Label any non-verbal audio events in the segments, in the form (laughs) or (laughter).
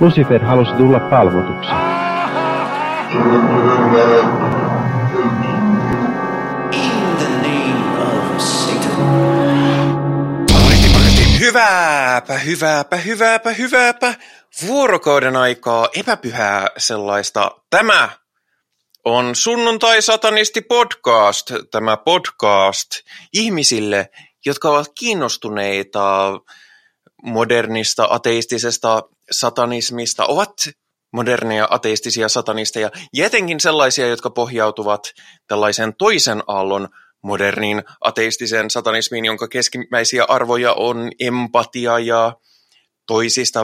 Lucifer halusi tulla palvotuksi. Hyvääpä, hyvääpä, hyvääpä, hyvääpä. Vuorokauden aikaa epäpyhää sellaista. Tämä on Sunnuntai-satanisti podcast. Tämä podcast ihmisille, jotka ovat kiinnostuneita modernista ateistisesta satanismista, ovat moderneja ateistisia satanisteja, ja etenkin sellaisia, jotka pohjautuvat tällaisen toisen aallon moderniin ateistiseen satanismiin, jonka keskimmäisiä arvoja on empatia ja toisista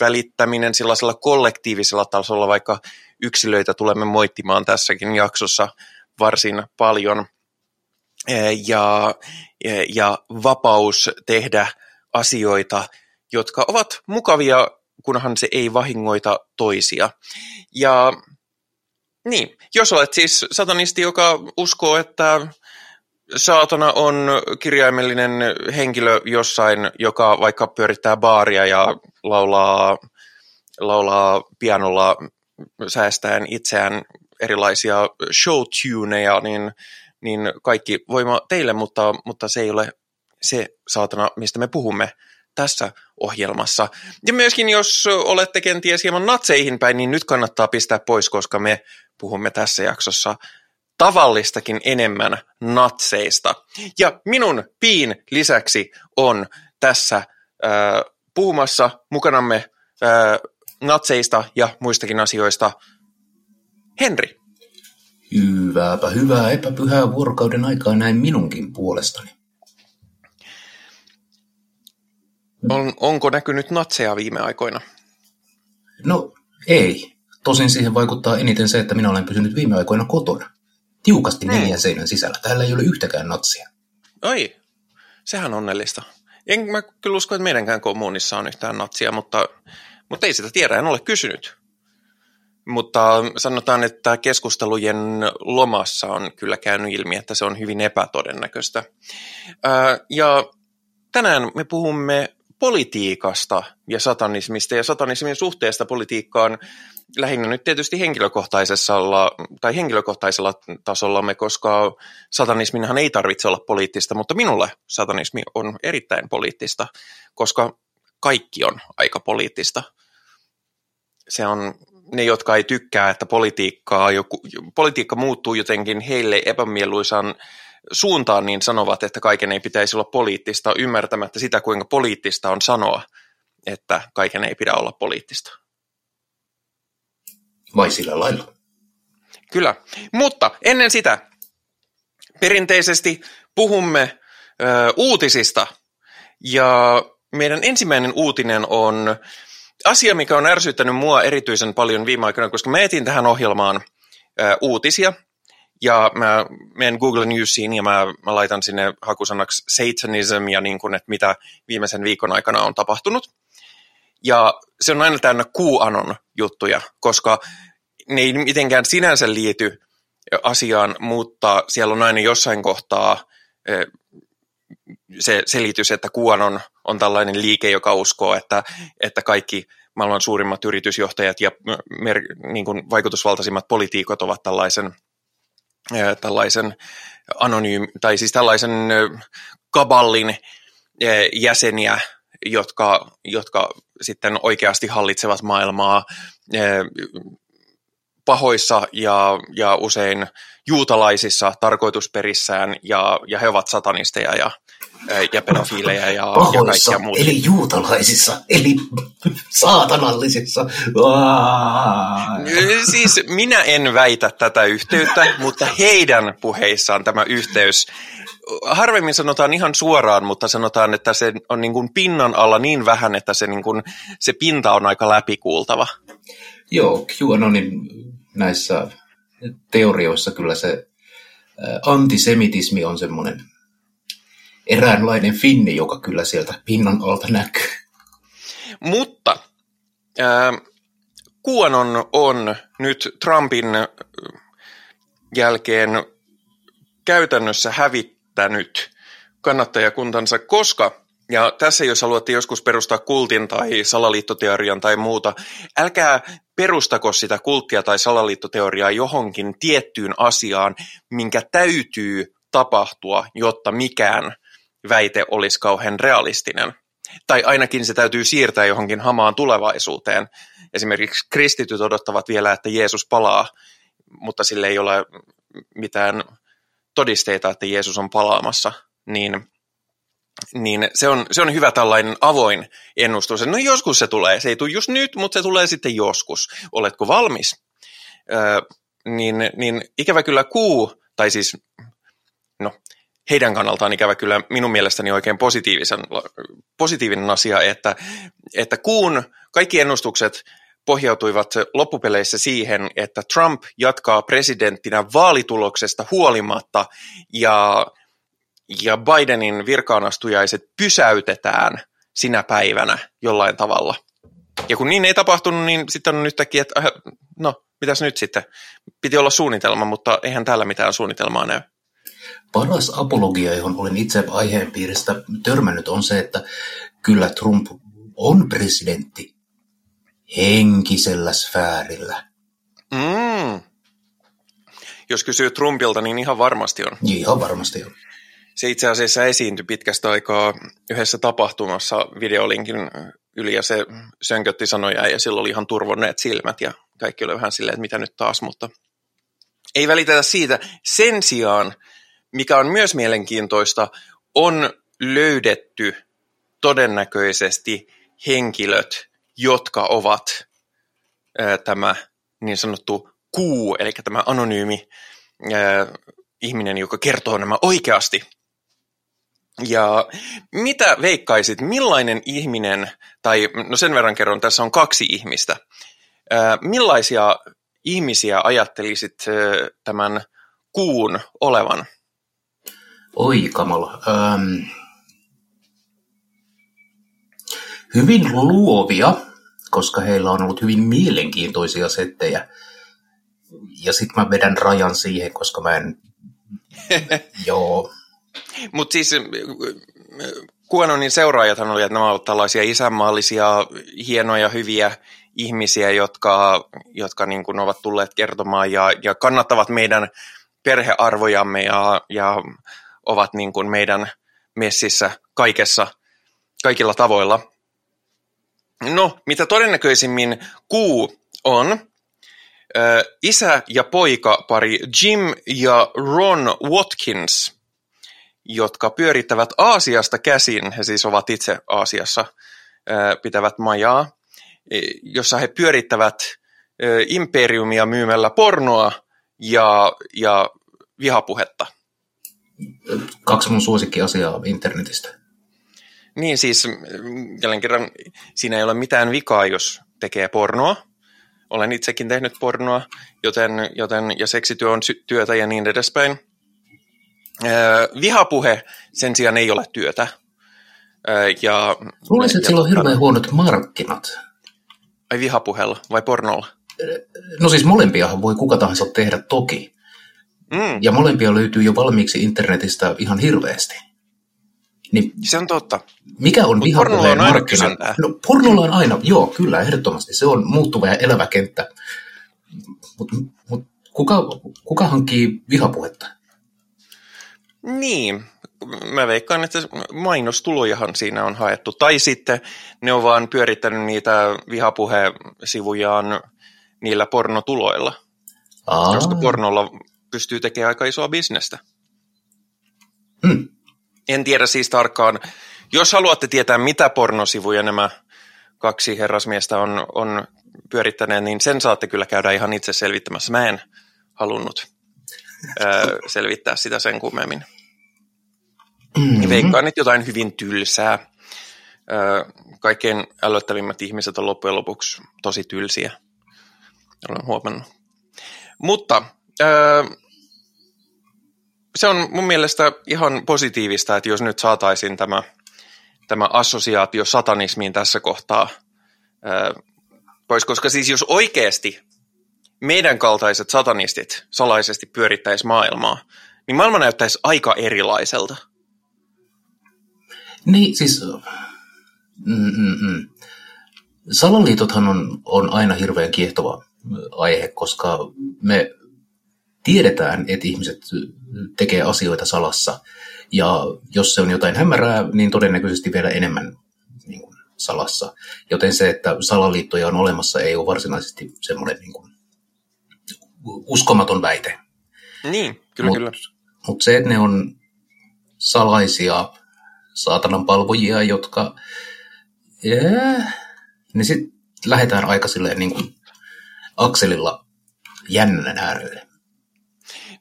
välittäminen sellaisella kollektiivisella tasolla, vaikka yksilöitä tulemme moittimaan tässäkin jaksossa varsin paljon. Ja, ja vapaus tehdä asioita, jotka ovat mukavia, kunhan se ei vahingoita toisia. Ja niin, jos olet siis satanisti, joka uskoo, että saatana on kirjaimellinen henkilö jossain, joka vaikka pyörittää baaria ja laulaa, laulaa pianolla säästäen itseään erilaisia showtuneja, niin, niin kaikki voima teille, mutta, mutta se ei ole se saatana, mistä me puhumme tässä ohjelmassa. Ja myöskin jos olette kenties hieman natseihin päin, niin nyt kannattaa pistää pois, koska me puhumme tässä jaksossa tavallistakin enemmän natseista. Ja minun piin lisäksi on tässä äh, puhumassa mukanamme äh, natseista ja muistakin asioista Henri. Hyvääpä hyvää epäpyhää vuorokauden aikaa näin minunkin puolestani. On, onko näkynyt natseja viime aikoina? No ei. Tosin siihen vaikuttaa eniten se, että minä olen pysynyt viime aikoina kotona. Tiukasti Näin. neljän seinän sisällä. Täällä ei ole yhtäkään natsia. Oi, sehän on onnellista. En mä kyllä usko, että meidänkään kommunissa on yhtään natsia, mutta, mutta ei sitä tiedä, en ole kysynyt. Mutta sanotaan, että keskustelujen lomassa on kyllä käynyt ilmi, että se on hyvin epätodennäköistä. Ja tänään me puhumme politiikasta ja satanismista ja satanismin suhteesta politiikkaan lähinnä nyt tietysti henkilökohtaisella, tai henkilökohtaisella tasollamme, koska satanisminhan ei tarvitse olla poliittista, mutta minulle satanismi on erittäin poliittista, koska kaikki on aika poliittista. Se on ne, jotka ei tykkää, että politiikkaa, joku, politiikka muuttuu jotenkin heille epämieluisaan suuntaan, niin sanovat, että kaiken ei pitäisi olla poliittista, ymmärtämättä sitä, kuinka poliittista on sanoa, että kaiken ei pidä olla poliittista. Vai sillä lailla? Kyllä, mutta ennen sitä perinteisesti puhumme ö, uutisista ja meidän ensimmäinen uutinen on asia, mikä on ärsyttänyt mua erityisen paljon viime aikoina, koska mä etin tähän ohjelmaan ö, uutisia ja mä menen Google Newsiin ja mä, mä laitan sinne hakusanaksi satanism ja niin kuin, että mitä viimeisen viikon aikana on tapahtunut. Ja se on aina täynnä QAnon juttuja, koska ne ei mitenkään sinänsä liity asiaan, mutta siellä on aina jossain kohtaa se selitys, että QAnon on tällainen liike, joka uskoo, että, että kaikki maailman suurimmat yritysjohtajat ja mer, niin kuin vaikutusvaltaisimmat poliitikot ovat tällaisen, tällaisen anonyym, tai siis tällaisen kaballin jäseniä, jotka, jotka sitten oikeasti hallitsevat maailmaa pahoissa ja, ja usein juutalaisissa tarkoitusperissään, ja, ja he ovat satanisteja ja, ja pedofiileja ja, Pahoissa, ja kaikkia muuta. eli juutalaisissa, eli saatanallisissa. Aa. Siis minä en väitä tätä yhteyttä, mutta heidän puheissaan tämä yhteys harvemmin sanotaan ihan suoraan, mutta sanotaan, että se on niin kuin pinnan alla niin vähän, että se, niin kuin, se pinta on aika läpikuultava. Joo, QAnonin näissä teorioissa kyllä se antisemitismi on semmoinen eräänlainen finni, joka kyllä sieltä pinnan alta näkyy. Mutta QAnon on nyt Trumpin jälkeen käytännössä hävittänyt kannattajakuntansa, koska Ja tässä, jos haluatte joskus perustaa kultin tai salaliittoteorian tai muuta, älkää perustako sitä kulttia tai salaliittoteoriaa johonkin tiettyyn asiaan, minkä täytyy tapahtua, jotta mikään väite olisi kauhean realistinen. Tai ainakin se täytyy siirtää johonkin hamaan tulevaisuuteen. Esimerkiksi kristityt odottavat vielä, että Jeesus palaa, mutta sille ei ole mitään todisteita, että Jeesus on palaamassa, niin, niin se, on, se on hyvä tällainen avoin ennustus. No joskus se tulee, se ei tule just nyt, mutta se tulee sitten joskus. Oletko valmis? Öö, niin, niin ikävä kyllä kuu, tai siis no, heidän kannaltaan ikävä kyllä minun mielestäni oikein positiivisen, positiivinen asia, että, että kuun kaikki ennustukset pohjautuivat loppupeleissä siihen, että Trump jatkaa presidenttinä vaalituloksesta huolimatta ja, ja Bidenin virkaanastujaiset pysäytetään sinä päivänä jollain tavalla. Ja kun niin ei tapahtunut, niin sitten on yhtäkkiä, että äh, no, mitäs nyt sitten? Piti olla suunnitelma, mutta eihän täällä mitään suunnitelmaa näy. Paras apologia, johon olen itse aiheen piiristä törmännyt, on se, että kyllä Trump on presidentti henkisellä sfäärillä. Mm. Jos kysyy Trumpilta, niin ihan varmasti on. Ihan varmasti on. Se itse asiassa esiintyi pitkästä aikaa yhdessä tapahtumassa videolinkin yli ja se sönkötti sanoja ja sillä oli ihan turvonneet silmät ja kaikki oli vähän silleen, että mitä nyt taas, mutta ei välitetä siitä. Sen sijaan, mikä on myös mielenkiintoista, on löydetty todennäköisesti henkilöt, jotka ovat ää, tämä niin sanottu kuu, eli tämä anonyymi ää, ihminen, joka kertoo nämä oikeasti. Ja mitä veikkaisit, millainen ihminen, tai no sen verran kerron, tässä on kaksi ihmistä, ää, millaisia ihmisiä ajattelisit ää, tämän kuun olevan? Oi kamala. Ähm, hyvin luovia, koska heillä on ollut hyvin mielenkiintoisia settejä. Ja sitten mä vedän rajan siihen, koska mä en... (laughs) Joo. Mutta siis QAnonin seuraajathan oli, että nämä ovat tällaisia isänmaallisia, hienoja, hyviä ihmisiä, jotka, jotka niin kuin ovat tulleet kertomaan ja, ja kannattavat meidän perhearvojamme ja, ja ovat niin kuin meidän messissä kaikessa, kaikilla tavoilla. No, mitä todennäköisimmin kuu on isä ja poika pari Jim ja Ron Watkins, jotka pyörittävät Aasiasta käsin, he siis ovat itse Aasiassa, pitävät majaa, jossa he pyörittävät imperiumia myymällä pornoa ja, ja vihapuhetta. Kaksi mun suosikkiasiaa internetistä. Niin siis, jälleen kerran, siinä ei ole mitään vikaa, jos tekee pornoa. Olen itsekin tehnyt pornoa, joten, joten ja seksityö on sy- työtä ja niin edespäin. Öö, vihapuhe sen sijaan ei ole työtä. Öö, ja, Luulisin, että sillä on hirveän huonot markkinat. Ai vihapuheella vai pornolla? No siis molempiahan voi kuka tahansa tehdä toki. Mm. Ja molempia löytyy jo valmiiksi internetistä ihan hirveästi. Niin, se on totta. Mikä on vihapuheen markkina? No, pornolla on aina, joo, kyllä, ehdottomasti. Se on muuttuva ja elävä kenttä. Mutta mut, kuka, kuka hankkii vihapuhetta? Niin, mä veikkaan, että mainostulojahan siinä on haettu. Tai sitten ne on vaan pyörittänyt niitä vihapuhesivujaan niillä pornotuloilla. Aa. Koska pornolla pystyy tekemään aika isoa bisnestä. Hmm. En tiedä siis tarkkaan. Jos haluatte tietää, mitä pornosivuja nämä kaksi herrasmiestä on, on pyörittäneet, niin sen saatte kyllä käydä ihan itse selvittämässä. Mä en halunnut ö, (laughs) selvittää sitä sen kummemmin. Mm-hmm. Veikkaan, että jotain hyvin tylsää. Ö, kaikkein ällöttävimmät ihmiset on loppujen lopuksi tosi tylsiä. Olen huomannut. Mutta ö, se on mun mielestä ihan positiivista, että jos nyt saataisiin tämä, tämä assosiaatio satanismiin tässä kohtaa ää, pois, koska siis jos oikeasti meidän kaltaiset satanistit salaisesti pyörittäisi maailmaa, niin maailma näyttäisi aika erilaiselta. Niin, siis mm, mm, mm. salaliitothan on, on aina hirveän kiehtova aihe, koska me tiedetään, että ihmiset tekee asioita salassa. Ja jos se on jotain hämärää, niin todennäköisesti vielä enemmän niin kuin, salassa. Joten se, että salaliittoja on olemassa, ei ole varsinaisesti semmoinen niin kuin, uskomaton väite. Niin, kyllä, Mut, kyllä. Mutta se, että ne on salaisia saatanan palvojia, jotka yeah, niin sitten lähdetään aika silleen niin kuin akselilla jännän äärelle.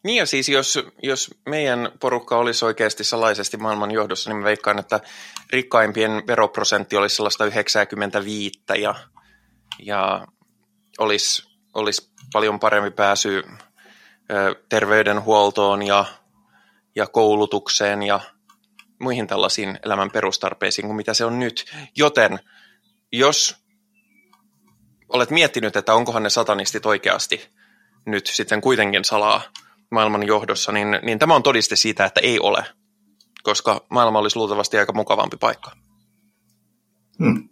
Niin ja siis jos, jos meidän porukka olisi oikeasti salaisesti maailman johdossa, niin mä veikkaan, että rikkaimpien veroprosentti olisi sellaista 95 ja, ja olisi, olisi paljon parempi pääsy terveydenhuoltoon ja, ja koulutukseen ja muihin tällaisiin elämän perustarpeisiin kuin mitä se on nyt. Joten jos olet miettinyt, että onkohan ne satanistit oikeasti nyt sitten kuitenkin salaa maailman johdossa, niin, niin tämä on todiste siitä, että ei ole, koska maailma olisi luultavasti aika mukavampi paikka. Hmm.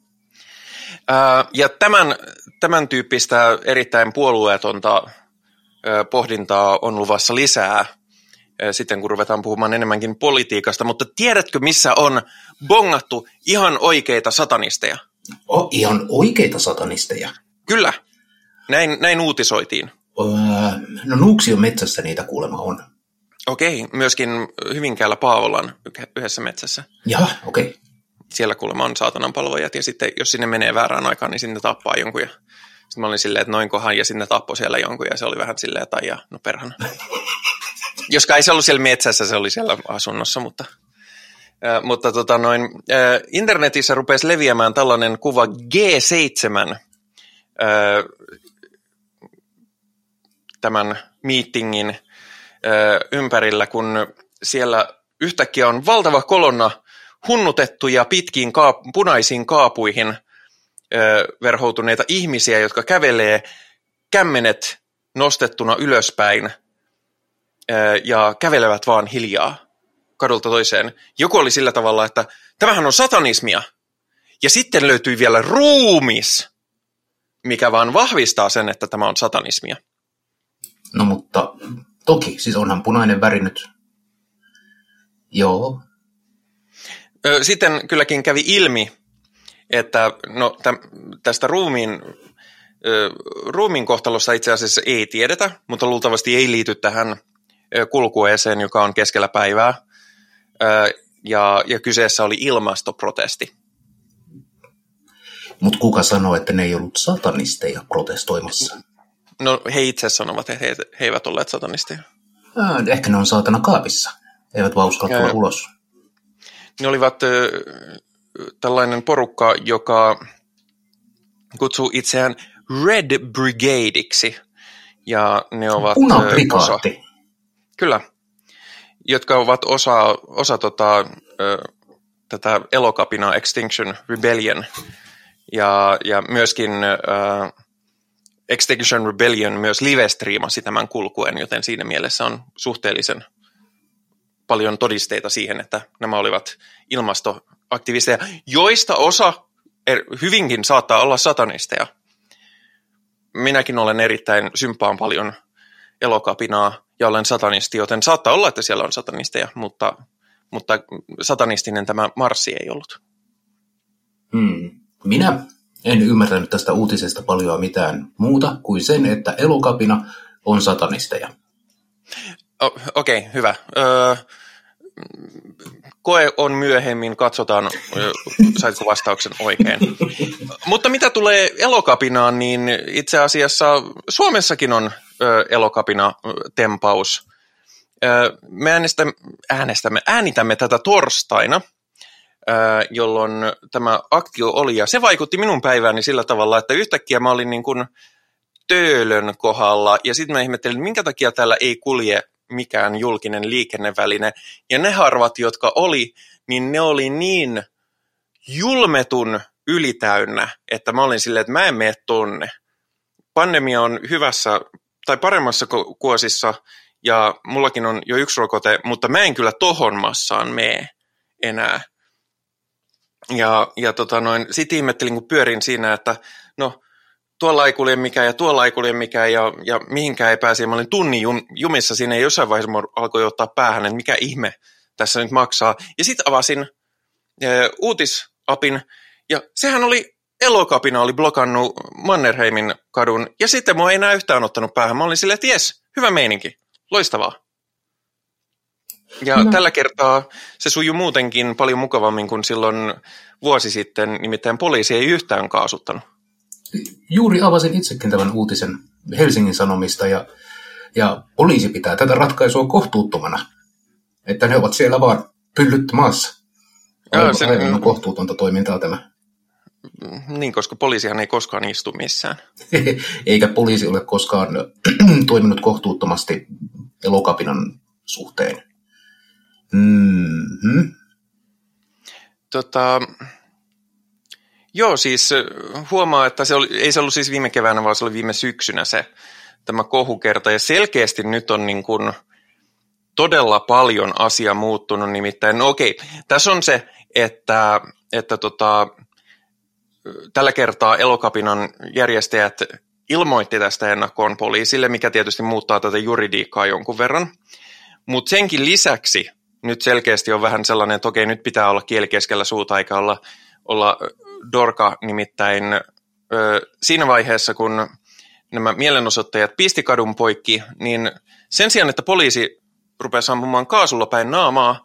Ja tämän, tämän tyyppistä erittäin puolueetonta pohdintaa on luvassa lisää sitten, kun ruvetaan puhumaan enemmänkin politiikasta. Mutta tiedätkö, missä on bongattu ihan oikeita satanisteja? Oh, ihan oikeita satanisteja? Kyllä. Näin, näin uutisoitiin. Öö, no Nuuksion metsässä niitä kuulemma on. Okei, myöskin Hyvinkäällä Paavolan yhdessä metsässä. Jaha, okei. Siellä kuulemma on saatanan palvojat ja sitten jos sinne menee väärään aikaan, niin sinne tappaa jonkun. Ja sitten mä olin silleen, että noinkohan ja sinne tappoi siellä jonkun ja se oli vähän silleen, että ja no perhana. (laughs) Joskaan ei se ollut siellä metsässä, se oli siellä asunnossa, mutta, äh, mutta tota noin, äh, internetissä rupesi leviämään tällainen kuva G7 äh, tämän meetingin ympärillä, kun siellä yhtäkkiä on valtava kolonna hunnutettuja pitkiin kaap- punaisiin kaapuihin verhoutuneita ihmisiä, jotka kävelee kämmenet nostettuna ylöspäin ja kävelevät vaan hiljaa kadulta toiseen. Joku oli sillä tavalla, että tämähän on satanismia. Ja sitten löytyi vielä ruumis, mikä vaan vahvistaa sen, että tämä on satanismia. No mutta toki, siis onhan punainen väri nyt. Joo. Sitten kylläkin kävi ilmi, että no, tästä ruumiin, ruumiin kohtalossa itse asiassa ei tiedetä, mutta luultavasti ei liity tähän kulkueeseen, joka on keskellä päivää. Ja, ja kyseessä oli ilmastoprotesti. Mutta kuka sanoi, että ne ei ollut satanisteja protestoimassa? No he itse sanovat, että he, he eivät olleet satanisteja. Äh, ehkä ne on saatana kaapissa. Eivät vaan uskalla tulla ulos. Ne olivat äh, tällainen porukka, joka kutsuu itseään Red Brigadeiksi. Ja ne ovat osa, Kyllä. Jotka ovat osa, osa tota, äh, tätä elokapinaa Extinction Rebellion. Ja, ja myöskin äh, Extinction Rebellion myös live-striimasi tämän kulkuen, joten siinä mielessä on suhteellisen paljon todisteita siihen, että nämä olivat ilmastoaktivisteja, joista osa er, hyvinkin saattaa olla satanisteja. Minäkin olen erittäin sympaan paljon elokapinaa ja olen satanisti, joten saattaa olla, että siellä on satanisteja, mutta, mutta satanistinen tämä marssi ei ollut. Hmm. Minä en ymmärtänyt tästä uutisesta paljon mitään muuta kuin sen, että elokapina on satanisteja. Okei, okay, hyvä. Öö, koe on myöhemmin, katsotaan, saitko vastauksen oikein. Mutta mitä tulee elokapinaan, niin itse asiassa Suomessakin on elokapina-tempaus. Me äänestämme, äänestämme, äänitämme tätä torstaina – jolloin tämä aktio oli. Ja se vaikutti minun päivääni sillä tavalla, että yhtäkkiä mä olin niin kuin töölön kohdalla ja sitten mä ihmettelin, minkä takia täällä ei kulje mikään julkinen liikenneväline. Ja ne harvat, jotka oli, niin ne oli niin julmetun ylitäynnä, että mä olin silleen, että mä en mene tonne. Pandemia on hyvässä tai paremmassa kuosissa ja mullakin on jo yksi rokote, mutta mä en kyllä tohon massaan mene enää. Ja, ja tota noin, sit ihmettelin, kun pyörin siinä, että no, tuolla ei kulje mikään ja tuolla ei kulje mikään ja, ja mihinkään ei pääse. Mä olin tunnin jum, jumissa siinä ja jossain vaiheessa alkoi ottaa päähän, että mikä ihme tässä nyt maksaa. Ja sitten avasin e, uutisapin ja sehän oli Elokapina oli blokannut Mannerheimin kadun ja sitten mua ei enää yhtään ottanut päähän. Mä olin silleen, että jes, hyvä meininki, loistavaa. Ja no. tällä kertaa se sujuu muutenkin paljon mukavammin kuin silloin vuosi sitten, nimittäin poliisi ei yhtään kaasuttanut. Juuri avasin itsekin tämän uutisen Helsingin Sanomista ja, ja poliisi pitää tätä ratkaisua kohtuuttomana, että ne ovat siellä vaan pyllyt maassa. Aivan, se, aivan kohtuutonta toimintaa tämä. Niin, koska poliisihan ei koskaan istu missään. (laughs) Eikä poliisi ole koskaan (clears throat) toiminut kohtuuttomasti elokapinan suhteen. Mm-hmm. Tota, joo, siis huomaa, että se oli, ei se ollut siis viime keväänä, vaan se oli viime syksynä se tämä kohukerta. Ja selkeästi nyt on niin kuin todella paljon asia muuttunut. Nimittäin, no okei, tässä on se, että, että tota, tällä kertaa Elokapinan järjestäjät ilmoitti tästä ennakkoon poliisille, mikä tietysti muuttaa tätä juridiikkaa jonkun verran. Mutta senkin lisäksi nyt selkeästi on vähän sellainen, että okei, nyt pitää olla kieli keskellä suuta eikä olla, olla dorka, nimittäin ö, siinä vaiheessa, kun nämä mielenosoittajat pisti kadun poikki, niin sen sijaan, että poliisi rupesi ampumaan kaasulla päin naamaa,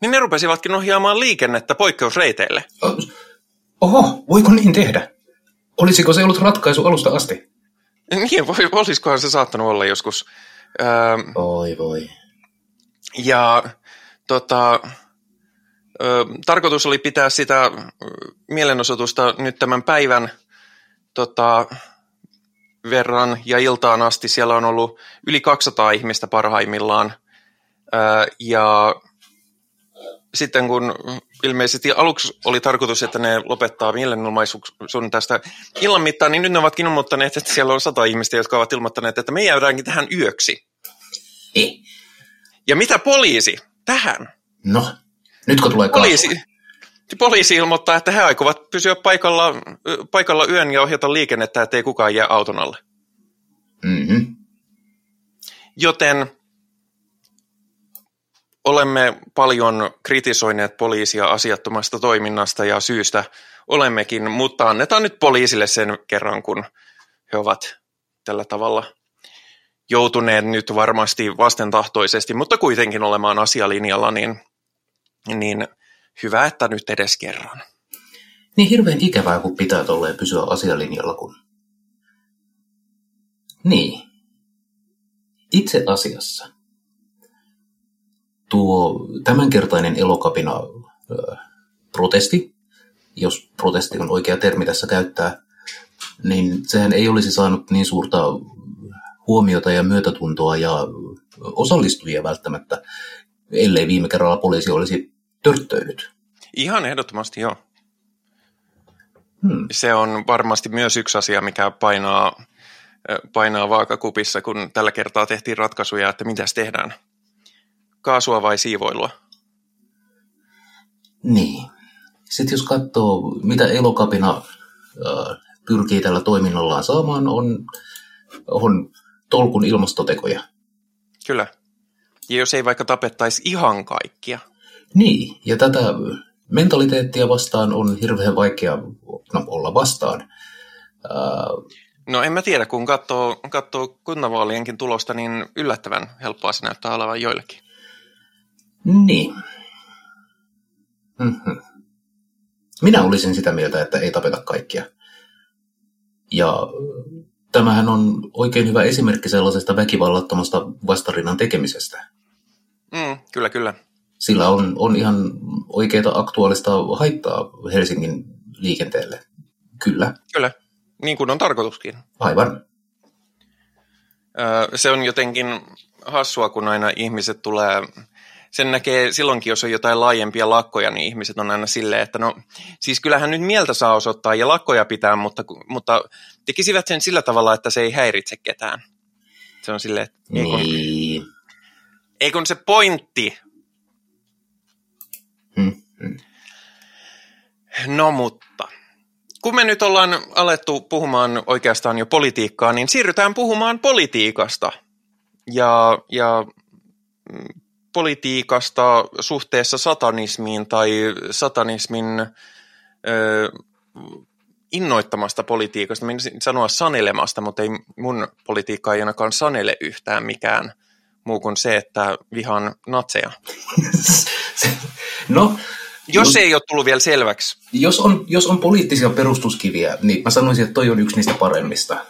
niin ne rupesivatkin ohjaamaan liikennettä poikkeusreiteille. Oho, voiko niin tehdä? Olisiko se ollut ratkaisu alusta asti? Niin, voi, olisikohan se saattanut olla joskus. Öö, voi voi. Ja tota, ö, tarkoitus oli pitää sitä mielenosoitusta nyt tämän päivän tota, verran ja iltaan asti. Siellä on ollut yli 200 ihmistä parhaimmillaan. Ö, ja sitten kun ilmeisesti aluksi oli tarkoitus, että ne lopettaa mielenomaisuuden tästä illan mittaan, niin nyt ne ovatkin ilmoittaneet, että siellä on sata ihmistä, jotka ovat ilmoittaneet, että me jäädäänkin tähän yöksi. Ei. Ja mitä poliisi tähän? No, nyt kun tulee poliisi, poliisi ilmoittaa, että he aikovat pysyä paikalla, paikalla yön ja ohjata liikennettä, ettei kukaan jää auton alle. Mm-hmm. Joten olemme paljon kritisoineet poliisia asiattomasta toiminnasta ja syystä olemmekin, mutta annetaan nyt poliisille sen kerran, kun he ovat tällä tavalla joutuneet nyt varmasti vastentahtoisesti, mutta kuitenkin olemaan asialinjalla, niin, niin hyvä, että nyt edes kerran. Niin hirveän ikävää, kun pitää tolleen pysyä asialinjalla, kun... Niin. Itse asiassa tuo tämänkertainen elokapina protesti, jos protesti on oikea termi tässä käyttää, niin sehän ei olisi saanut niin suurta huomiota ja myötätuntoa ja osallistujia välttämättä, ellei viime kerralla poliisi olisi törttöinyt. Ihan ehdottomasti joo. Hmm. Se on varmasti myös yksi asia, mikä painaa, painaa vaakakupissa, kun tällä kertaa tehtiin ratkaisuja, että mitä tehdään. Kaasua vai siivoilua? Niin. Sitten jos katsoo, mitä elokapina äh, pyrkii tällä toiminnallaan saamaan, on, on tolkun ilmastotekoja. Kyllä. Ja jos ei vaikka tapettaisi ihan kaikkia. Niin, ja tätä mentaliteettia vastaan on hirveän vaikea no, olla vastaan. Uh, no en mä tiedä, kun katsoo, katsoo kunnanvaalienkin tulosta, niin yllättävän helppoa se näyttää olevan joillekin. Niin. Mm-hmm. Minä olisin sitä mieltä, että ei tapeta kaikkia. Ja tämähän on oikein hyvä esimerkki sellaisesta väkivallattomasta vastarinnan tekemisestä. Mm, kyllä, kyllä. Sillä on, on ihan oikeaa aktuaalista haittaa Helsingin liikenteelle. Kyllä. Kyllä, niin kuin on tarkoituskin. Aivan. Se on jotenkin hassua, kun aina ihmiset tulee sen näkee silloinkin, jos on jotain laajempia lakkoja, niin ihmiset on aina silleen, että no siis kyllähän nyt mieltä saa osoittaa ja lakkoja pitää, mutta, mutta tekisivät sen sillä tavalla, että se ei häiritse ketään. Se on silleen, että ei kun, niin. ei kun se pointti. Hmm. Hmm. No mutta, kun me nyt ollaan alettu puhumaan oikeastaan jo politiikkaa, niin siirrytään puhumaan politiikasta. Ja, ja mm, politiikasta suhteessa satanismiin tai satanismin ö, innoittamasta politiikasta. Minä sanoa sanelemasta, mutta ei mun politiikka ei ainakaan sanele yhtään mikään muu kuin se, että vihan natseja. (laughs) no, jos no, ei ole tullut vielä selväksi. Jos on, jos on poliittisia perustuskiviä, niin mä sanoisin, että toi on yksi niistä paremmista.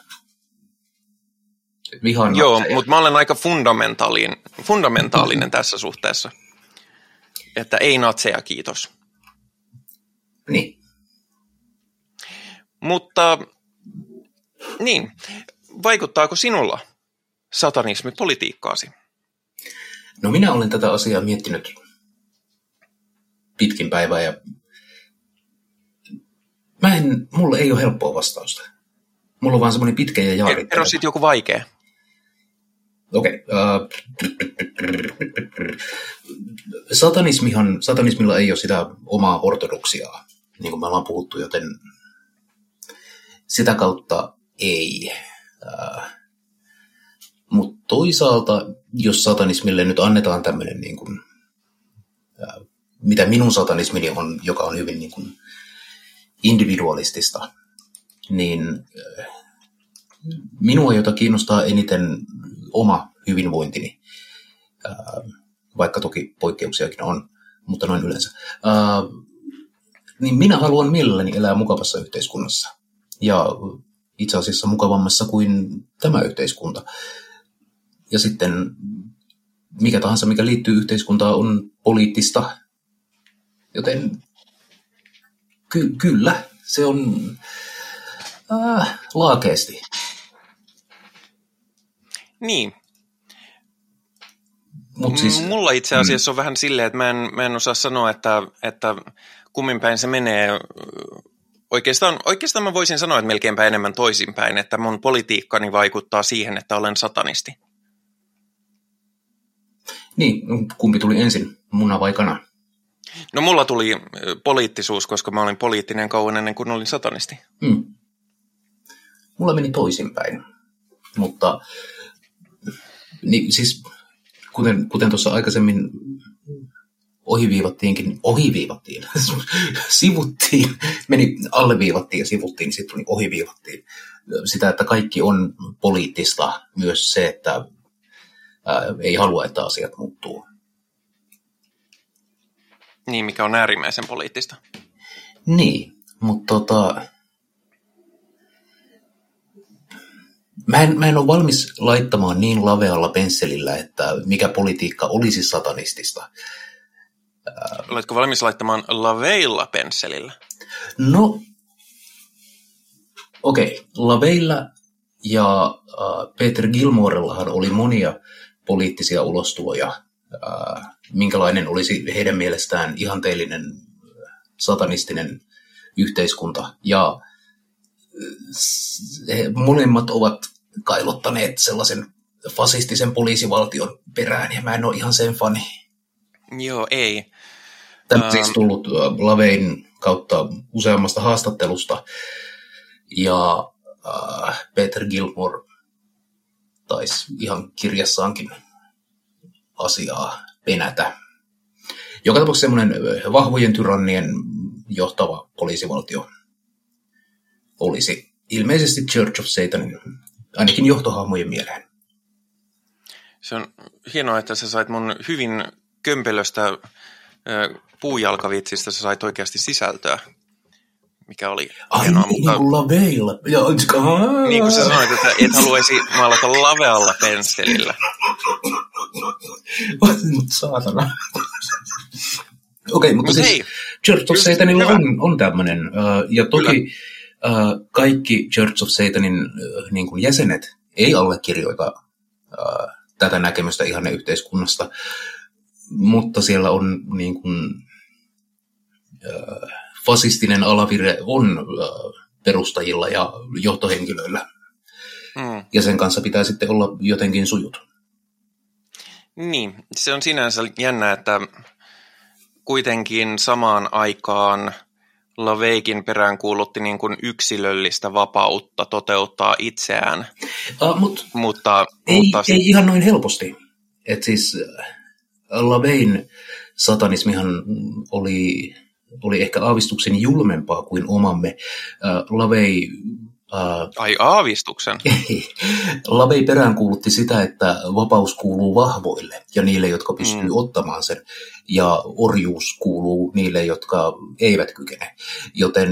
Vihan Joo, mutta mä olen aika fundamentaalinen, fundamentaalinen tässä suhteessa. Että ei natseja, kiitos. Niin. Mutta niin, vaikuttaako sinulla satanismi politiikkaasi? No minä olen tätä asiaa miettinyt pitkin päivää ja mä en, mulle ei ole helppoa vastausta. Mulla on vaan semmoinen pitkä ja jaari. Kerro sitten joku vaikea. Okei. Okay. Uh, satanismihan, satanismilla ei ole sitä omaa ortodoksiaa, niin kuin me ollaan puhuttu, joten sitä kautta ei. Uh, Mutta toisaalta, jos satanismille nyt annetaan tämmöinen, niin kuin, uh, mitä minun satanismini on, joka on hyvin niin kuin individualistista, niin uh, minua, jota kiinnostaa eniten oma hyvinvointini, vaikka toki poikkeuksiakin on, mutta noin yleensä, niin minä haluan mielelläni elää mukavassa yhteiskunnassa. Ja itse asiassa mukavammassa kuin tämä yhteiskunta. Ja sitten mikä tahansa, mikä liittyy yhteiskuntaan, on poliittista. Joten ky- kyllä, se on äh, laakeesti. Niin. Mut siis, Mulla itse asiassa mm. on vähän silleen, että mä en, mä en osaa sanoa, että, että kummin päin se menee. Oikeastaan, oikeastaan mä voisin sanoa, että melkeinpä enemmän toisinpäin, että mun politiikkani vaikuttaa siihen, että olen satanisti. Niin, kumpi tuli ensin, muna vai kana? No mulla tuli poliittisuus, koska mä olin poliittinen kauan ennen kuin olin satanisti. Hmm. Mulla meni toisinpäin, mutta niin, siis kuten, kuten tuossa aikaisemmin ohiviivattiinkin, ohiviivattiin, (laughs) sivuttiin, meni alleviivattiin ja sivuttiin, niin sitten tuli ohiviivattiin. Sitä, että kaikki on poliittista, myös se, että ää, ei halua, että asiat muuttuu. Niin, mikä on äärimmäisen poliittista. Niin, mutta tota, Mä en, mä en ole valmis laittamaan niin lavealla pensselillä, että mikä politiikka olisi satanistista. Oletko valmis laittamaan laveilla pensselillä? No, okei. Okay. Laveilla ja äh, Peter Gilmorellahan oli monia poliittisia ulostuloja. Äh, minkälainen olisi heidän mielestään ihanteellinen satanistinen yhteiskunta. Ja he molemmat ovat kailottaneet sellaisen fasistisen poliisivaltion perään, ja mä en ole ihan sen fani. Joo, ei. Tämä on siis tullut Lavein kautta useammasta haastattelusta, ja äh, Peter Gilmore taisi ihan kirjassaankin asiaa penätä. Joka tapauksessa semmoinen vahvojen tyrannien johtava poliisivaltio olisi ilmeisesti Church of Satanin, ainakin johtohahmojen mieleen. Se on hienoa, että sä sait mun hyvin kömpelöstä puujalkavitsistä, sä sait oikeasti sisältöä, mikä oli Ai hienoa. Niin, mutta... niin laveilla. Ja, niin kuin sä sanoit, että et haluaisi maalata lavealla pensselillä. (laughs) Saatana. Okei, okay, mutta Mut siis hei, Church of Satanilla on, on tämmöinen. ja toki Kyllä kaikki Church of Satanin niin kuin jäsenet ei allekirjoita tätä näkemystä ihanne yhteiskunnasta, mutta siellä on niin kuin, äh, fasistinen alavire on perustajilla ja johtohenkilöillä. Mm. Ja sen kanssa pitää sitten olla jotenkin sujut. Niin, se on sinänsä jännä, että kuitenkin samaan aikaan – Laveikin perään kuulutti niin kuin yksilöllistä vapautta toteuttaa itseään. Uh, mut mutta, ei, mutta ei ihan noin helposti. Et siis äh, Lavein satanismihan oli, oli ehkä aavistuksen julmempaa kuin omamme. Uh, Lavei Uh, Ai aavistuksen? (laughs) Lavei peräänkuulutti sitä, että vapaus kuuluu vahvoille ja niille, jotka pystyy mm. ottamaan sen, ja orjuus kuuluu niille, jotka eivät kykene. Joten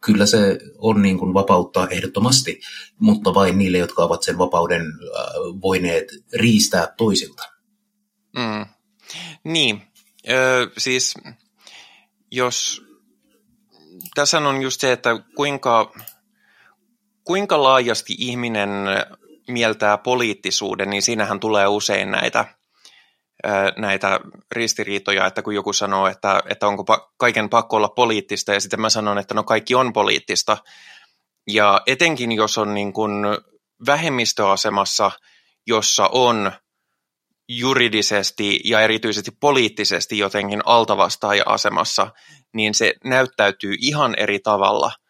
kyllä se on niin kuin vapauttaa ehdottomasti, mutta vain niille, jotka ovat sen vapauden äh, voineet riistää toisilta. Mm. Niin, Ö, siis jos tässä on just se, että kuinka kuinka laajasti ihminen mieltää poliittisuuden, niin siinähän tulee usein näitä, näitä ristiriitoja, että kun joku sanoo, että, että onko kaiken pakko olla poliittista, ja sitten mä sanon, että no kaikki on poliittista. Ja etenkin jos on niin kuin vähemmistöasemassa, jossa on juridisesti ja erityisesti poliittisesti jotenkin altavastaaja-asemassa, niin se näyttäytyy ihan eri tavalla –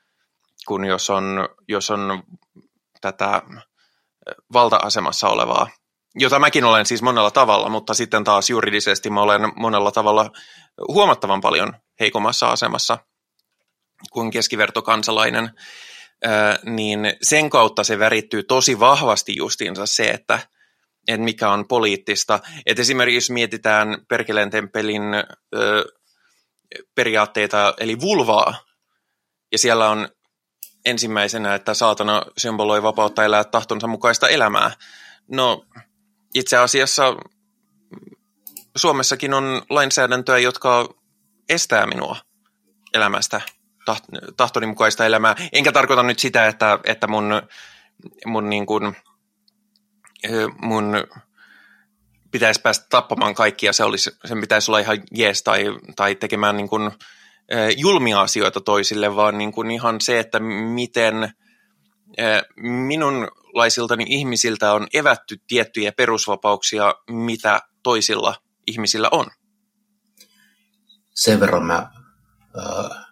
kuin jos on, jos on tätä valta-asemassa olevaa, jota mäkin olen siis monella tavalla, mutta sitten taas juridisesti mä olen monella tavalla huomattavan paljon heikommassa asemassa kuin keskivertokansalainen, niin sen kautta se värittyy tosi vahvasti justiinsa se, että, että mikä on poliittista. Et esimerkiksi jos mietitään Perkeleen temppelin periaatteita, eli vulvaa, ja siellä on ensimmäisenä, että saatana symboloi vapautta elää tahtonsa mukaista elämää. No, itse asiassa Suomessakin on lainsäädäntöä, jotka estää minua elämästä tahtoni mukaista elämää. Enkä tarkoita nyt sitä, että, että mun, mun, niin kuin, mun pitäisi päästä tappamaan kaikkia, se olisi, sen pitäisi olla ihan jees tai, tai tekemään niin kuin, julmia asioita toisille, vaan niin kuin ihan se, että miten minunlaisiltani ihmisiltä on evätty tiettyjä perusvapauksia, mitä toisilla ihmisillä on. Sen verran mä äh,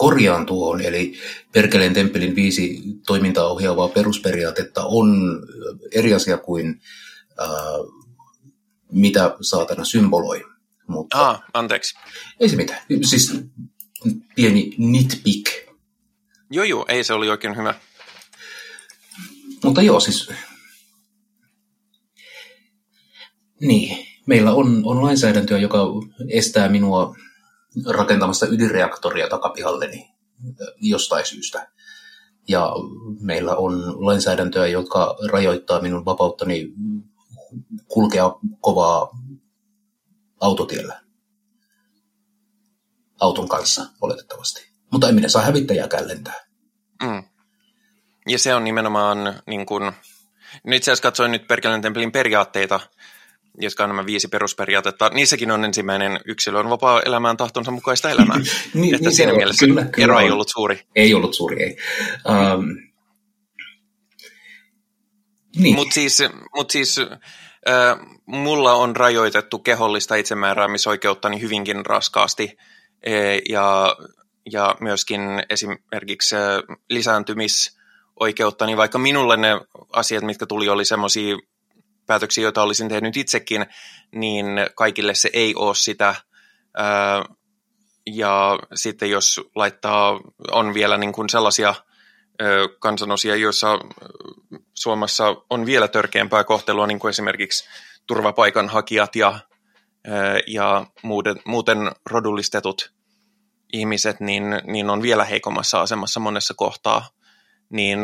korjaan tuon, eli Perkeleen temppelin viisi toimintaa ohjaavaa perusperiaatetta on eri asia kuin äh, mitä saatana symboloi. Mutta ah, anteeksi. Ei se mitään. Siis pieni nitpick. Joo, joo, ei se oli oikein hyvä. Mutta joo, siis... Niin, meillä on, on lainsäädäntöä, joka estää minua rakentamasta ydinreaktoria takapihalleni jostain syystä. Ja meillä on lainsäädäntöä, joka rajoittaa minun vapauttani kulkea kovaa autotiellä. Auton kanssa, oletettavasti. Mutta ei minä saa hävittäjääkään lentää. Mm. Ja se on nimenomaan, niin kun, itse asiassa katsoin nyt Perkeleen templin periaatteita, jotka on nämä viisi perusperiaatetta. Niissäkin on ensimmäinen yksilö on vapaa elämään tahtonsa mukaista elämää. (laughs) niin, että niin siinä mielessä kyllä, kyllä ero on. ei ollut suuri. Ei ollut suuri, ei. Um, niin. Mutta siis, mut siis mulla on rajoitettu kehollista itsemääräämisoikeuttani hyvinkin raskaasti e, ja, ja myöskin esimerkiksi lisääntymisoikeuttani, vaikka minulle ne asiat, mitkä tuli, oli semmoisia päätöksiä, joita olisin tehnyt itsekin, niin kaikille se ei ole sitä. Ja sitten jos laittaa, on vielä niin kuin sellaisia kansanosia, joissa Suomessa on vielä törkeämpää kohtelua, niin kuin esimerkiksi turvapaikanhakijat ja, ja muuten, muuten rodullistetut ihmiset, niin, niin on vielä heikommassa asemassa monessa kohtaa. Niin,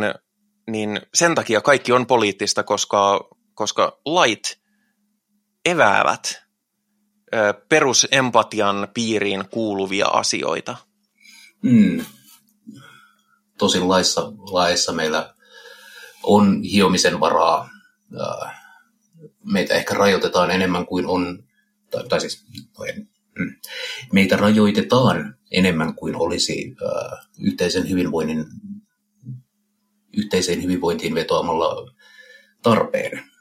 niin sen takia kaikki on poliittista, koska, koska lait eväävät perusempatian piiriin kuuluvia asioita. Mm. Tosin laissa, laissa meillä on hiomisen varaa. Meitä ehkä rajoitetaan enemmän kuin on, tai, tai siis mm, meitä rajoitetaan enemmän kuin olisi yhteisen hyvinvoinnin, yhteiseen hyvinvointiin vetoamalla tarpeen.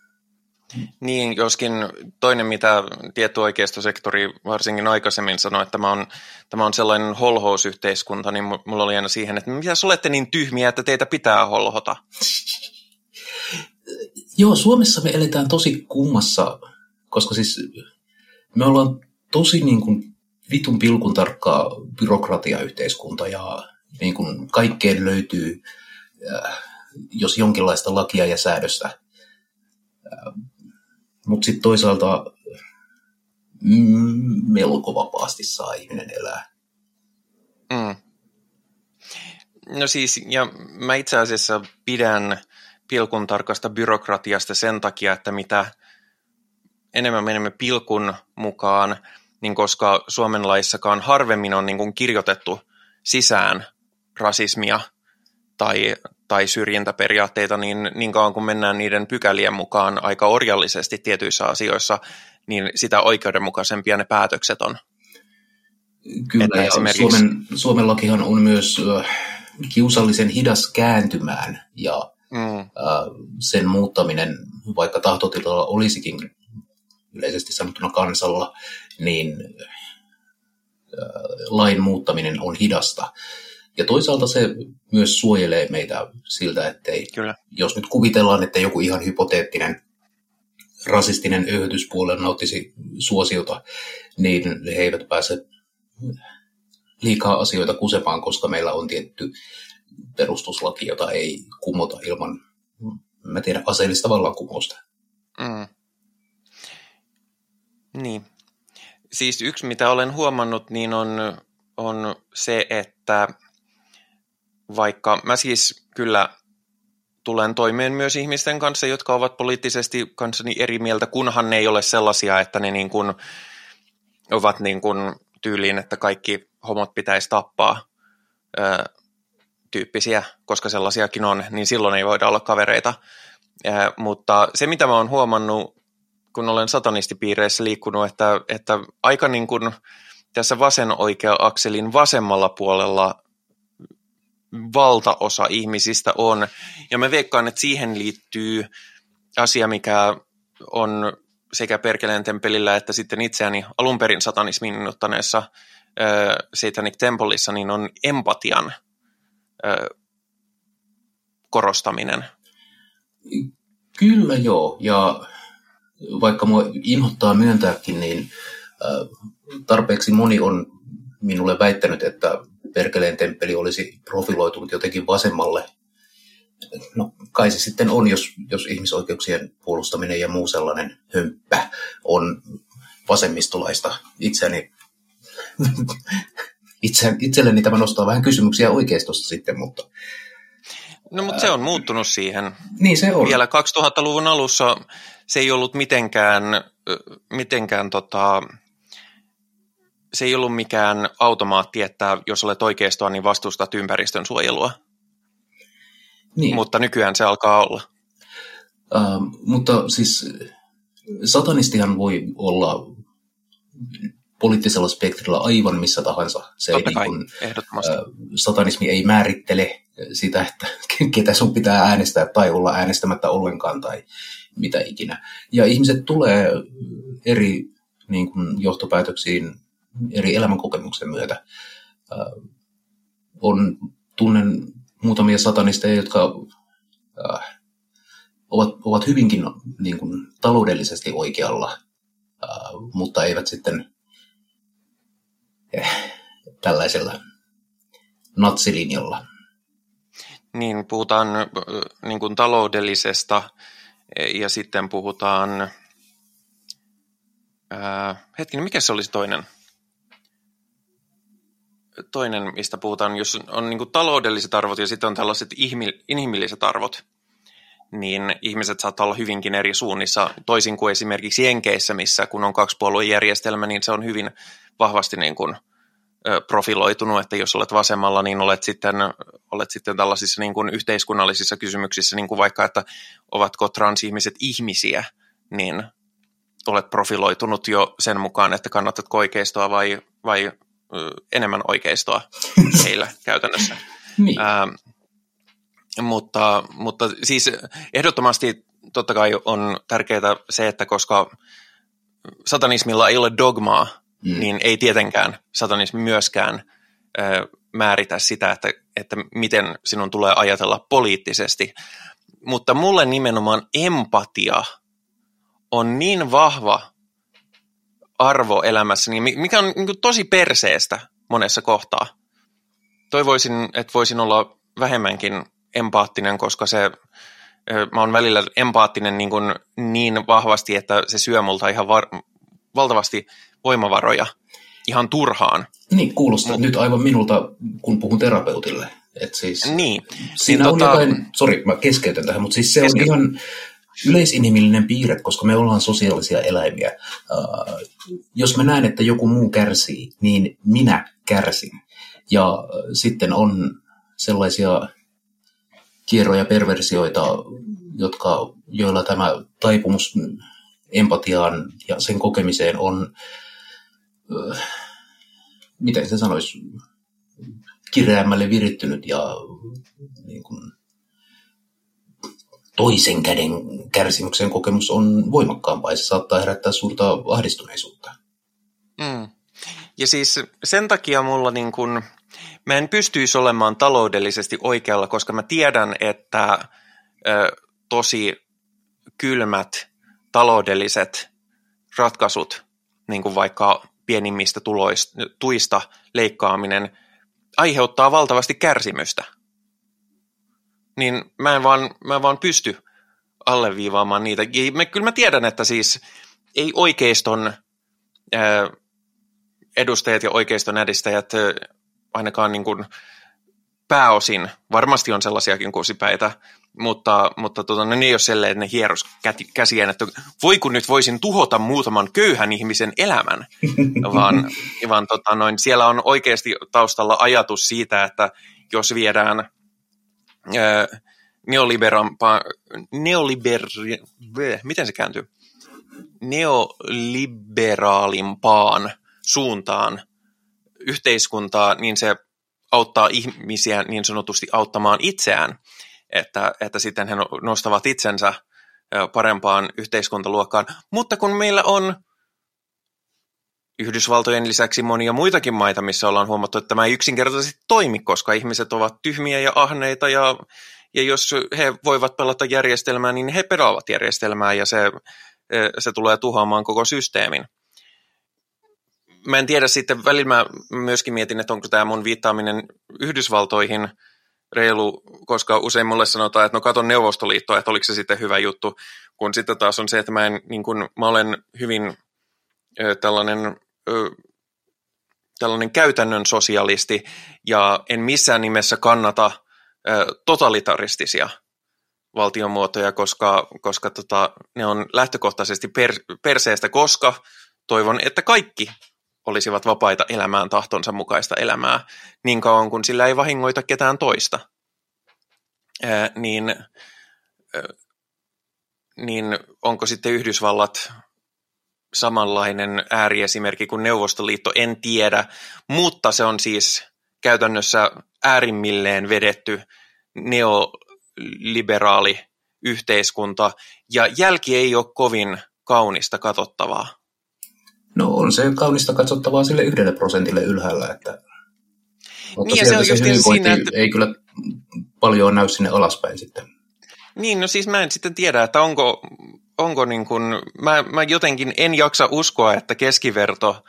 Niin, joskin toinen, mitä tietty oikeistosektori varsinkin aikaisemmin sanoi, että tämä on, tämä on sellainen holhousyhteiskunta, niin mulla oli aina siihen, että mitä olette niin tyhmiä, että teitä pitää holhota? Joo, Suomessa me eletään tosi kummassa, koska siis me ollaan tosi niin kuin vitun pilkun tarkkaa byrokratiayhteiskunta ja niin kuin kaikkeen löytyy, äh, jos jonkinlaista lakia ja säädöstä. Mutta sitten toisaalta mm, melko vapaasti saa ihminen elää. Mm. No siis, ja mä itse asiassa pidän pilkun tarkasta byrokratiasta sen takia, että mitä enemmän menemme pilkun mukaan, niin koska Suomen laissakaan harvemmin on niin kuin kirjoitettu sisään rasismia tai, tai syrjintäperiaatteita, niin niin kauan kun mennään niiden pykälien mukaan aika orjallisesti tietyissä asioissa, niin sitä oikeudenmukaisempia ne päätökset on. Kyllä, ja esimerkiksi... Suomen, Suomen lakihan on myös kiusallisen hidas kääntymään, ja mm. sen muuttaminen, vaikka tahtotilalla olisikin yleisesti sanottuna kansalla, niin lain muuttaminen on hidasta. Ja toisaalta se myös suojelee meitä siltä, ettei, Kyllä. jos nyt kuvitellaan, että joku ihan hypoteettinen rasistinen öyhötyspuolella nauttisi suosiota, niin he eivät pääse liikaa asioita kusemaan, koska meillä on tietty perustuslaki, jota ei kumota ilman, mä tiedän, aseellista vallankumousta. Mm. Niin. Siis yksi, mitä olen huomannut, niin on, on se, että vaikka mä siis kyllä tulen toimeen myös ihmisten kanssa, jotka ovat poliittisesti kanssani eri mieltä, kunhan ne ei ole sellaisia, että ne niin kuin ovat niin kuin tyyliin, että kaikki homot pitäisi tappaa ö, tyyppisiä, koska sellaisiakin on, niin silloin ei voida olla kavereita. Ö, mutta se, mitä mä oon huomannut, kun olen satanistipiireissä liikkunut, että, että aika niin kuin tässä vasen-oikea akselin vasemmalla puolella valtaosa ihmisistä on. Ja mä veikkaan, että siihen liittyy asia, mikä on sekä Perkeleen temppelillä että sitten itseäni alun perin satanismin ottaneessa äh, Satanic Templeissa, niin on empatian äh, korostaminen. Kyllä joo, ja vaikka mua inhottaa myöntääkin, niin tarpeeksi moni on minulle väittänyt, että Perkeleen temppeli olisi profiloitunut jotenkin vasemmalle. No kai se sitten on, jos, jos ihmisoikeuksien puolustaminen ja muu sellainen hömppä on vasemmistolaista. Itseäni, (laughs) itse, itselleni tämä nostaa vähän kysymyksiä oikeistosta sitten, mutta... No mutta se on muuttunut siihen. Niin se on. Vielä 2000-luvun alussa se ei ollut mitenkään, mitenkään tota, se ei ollut mikään automaatti, että jos olet oikeistoa, niin vastustat ympäristön suojelua. Niin. Mutta nykyään se alkaa olla. Uh, mutta siis satanistihan voi olla poliittisella spektrillä aivan missä tahansa. Se Totta ei, kai, niin kun, ehdottomasti. Uh, satanismi ei määrittele sitä, että ketä sun pitää äänestää tai olla äänestämättä ollenkaan tai mitä ikinä. Ja ihmiset tulee eri niin kuin, johtopäätöksiin eri elämänkokemuksen myötä. On, tunnen muutamia satanisteja, jotka äh, ovat, ovat hyvinkin niin kuin, taloudellisesti oikealla, äh, mutta eivät sitten eh, tällaisella natsilinjalla. Niin, puhutaan niin kuin taloudellisesta ja sitten puhutaan, ää, hetkinen, mikä se olisi toinen? Toinen, mistä puhutaan, jos on niin taloudelliset arvot ja sitten on tällaiset inhimilliset arvot, niin ihmiset saattaa olla hyvinkin eri suunnissa, toisin kuin esimerkiksi Jenkeissä, missä kun on järjestelmä, niin se on hyvin vahvasti niin kuin profiloitunut, että jos olet vasemmalla, niin olet sitten, olet sitten tällaisissa niin kuin yhteiskunnallisissa kysymyksissä, niin kuin vaikka, että ovatko transihmiset ihmisiä, niin olet profiloitunut jo sen mukaan, että kannatatko oikeistoa vai, vai enemmän oikeistoa (laughs) heillä käytännössä. Niin. Ähm, mutta, mutta siis ehdottomasti totta kai on tärkeää se, että koska satanismilla ei ole dogmaa, mm. niin ei tietenkään satanismi myöskään ö, määritä sitä, että, että miten sinun tulee ajatella poliittisesti. Mutta mulle nimenomaan empatia on niin vahva arvo elämässäni, mikä on niin tosi perseestä monessa kohtaa. Toivoisin, että voisin olla vähemmänkin empaattinen, koska se, mä oon välillä empaattinen niin, kuin niin vahvasti, että se syö multa ihan var, valtavasti voimavaroja ihan turhaan. Niin, kuulostaa Mut, nyt aivan minulta, kun puhun terapeutille. Et siis, niin. Siinä niin, on tota, jotain, sori mä keskeytän tähän, mutta siis se keskeytän. on ihan yleisinhimillinen piirre, koska me ollaan sosiaalisia eläimiä. Uh, jos mä näen, että joku muu kärsii, niin minä kärsin. Ja sitten on sellaisia kierroja, perversioita, jotka, joilla tämä taipumus empatiaan ja sen kokemiseen on, äh, miten se sanoisi, kireämmälle virittynyt ja niin kuin, toisen käden kärsimyksen kokemus on voimakkaampaa ja se saattaa herättää suurta ahdistuneisuutta. Mm. Ja siis sen takia mulla niin kun, mä en pystyisi olemaan taloudellisesti oikealla, koska mä tiedän, että ö, tosi kylmät taloudelliset ratkaisut, niin kuin vaikka pienimmistä tuloista, tuista leikkaaminen, aiheuttaa valtavasti kärsimystä. Niin mä en vaan, mä en vaan pysty alleviivaamaan niitä. Mä, kyllä mä tiedän, että siis ei oikeiston ää, edustajat ja oikeiston edistäjät ainakaan niin kuin pääosin, varmasti on sellaisiakin kusipäitä, mutta, mutta tota, no, ne ei ole silleen, että ne hieros käsien, että voi kun nyt voisin tuhota muutaman köyhän ihmisen elämän, (laughs) vaan, vaan tota, noin, siellä on oikeasti taustalla ajatus siitä, että jos viedään ää, neoliberampaa, neoliber, miten se kääntyy? Neoliberaalimpaan suuntaan yhteiskuntaa, niin se auttaa ihmisiä niin sanotusti auttamaan itseään, että, että sitten he no-, nostavat itsensä parempaan yhteiskuntaluokkaan. Mutta kun meillä on Yhdysvaltojen lisäksi monia muitakin maita, missä ollaan huomattu, että tämä ei yksinkertaisesti toimi, koska ihmiset ovat tyhmiä ja ahneita ja, ja jos he voivat pelata järjestelmää, niin he pelaavat järjestelmää ja se, se tulee tuhoamaan koko systeemin. Mä en tiedä sitten, välillä mä myöskin mietin, että onko tämä mun viittaaminen Yhdysvaltoihin reilu, koska usein mulle sanotaan, että no katon Neuvostoliittoa, että oliko se sitten hyvä juttu, kun sitten taas on se, että mä, en, niin kun, mä olen hyvin ö, tällainen, ö, tällainen käytännön sosialisti ja en missään nimessä kannata ö, totalitaristisia valtionmuotoja, koska, koska tota, ne on lähtökohtaisesti per, perseestä, koska toivon, että kaikki olisivat vapaita elämään tahtonsa mukaista elämää niin kauan kuin sillä ei vahingoita ketään toista. Ää, niin, ää, niin onko sitten Yhdysvallat samanlainen ääriesimerkki kuin Neuvostoliitto, en tiedä, mutta se on siis käytännössä äärimmilleen vedetty neoliberaali yhteiskunta, ja jälki ei ole kovin kaunista katsottavaa. No on se kaunista katsottavaa sille yhdelle prosentille ylhäällä, että mutta niin, se, on se siinä, että... ei kyllä paljon näy sinne alaspäin sitten. Niin, no siis mä en sitten tiedä, että onko, onko niin kuin, mä, mä jotenkin en jaksa uskoa, että keskiverto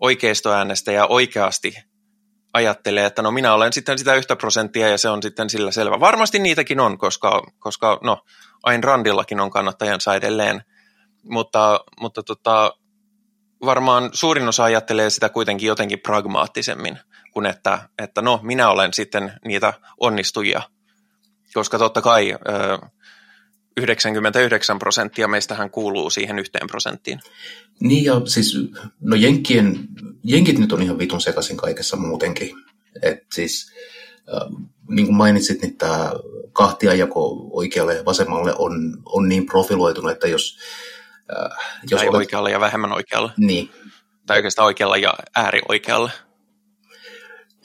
oikeistoäänestäjä oikeasti ajattelee, että no minä olen sitten sitä yhtä prosenttia ja se on sitten sillä selvä. Varmasti niitäkin on, koska, koska no, Ain Randillakin on kannattajansa edelleen, mutta, mutta tota, varmaan suurin osa ajattelee sitä kuitenkin jotenkin pragmaattisemmin, kuin että, että no, minä olen sitten niitä onnistujia. Koska totta kai 99 prosenttia meistähän kuuluu siihen yhteen prosenttiin. Niin ja siis, no Jenkkien, Jenkit nyt on ihan vitun sekaisin kaikessa muutenkin. Et siis, äh, niin kuin mainitsit, niin tämä kahtiajako oikealle ja vasemmalle on, on niin profiloitunut, että jos Äh, jos tai olet... oikealla ja vähemmän oikealla. Niin. Tai oikeastaan oikealla ja äärioikealla.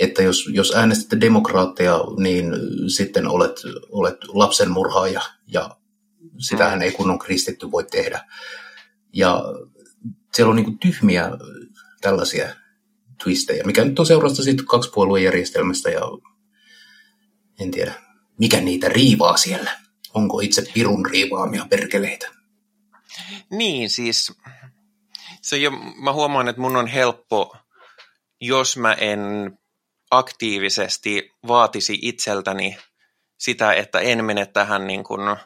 Että jos, jos äänestätte demokraatteja, niin sitten olet, olet lapsenmurhaaja ja Sitähän ei kunnon kristitty voi tehdä. Ja siellä on niin tyhmiä tällaisia twistejä, mikä nyt on seurasta sitten kaksipuoluejärjestelmästä ja en tiedä, mikä niitä riivaa siellä. Onko itse pirun riivaamia perkeleitä? Niin, siis se jo, mä huomaan, että mun on helppo, jos mä en aktiivisesti vaatisi itseltäni sitä, että en mene tähän niin kuin,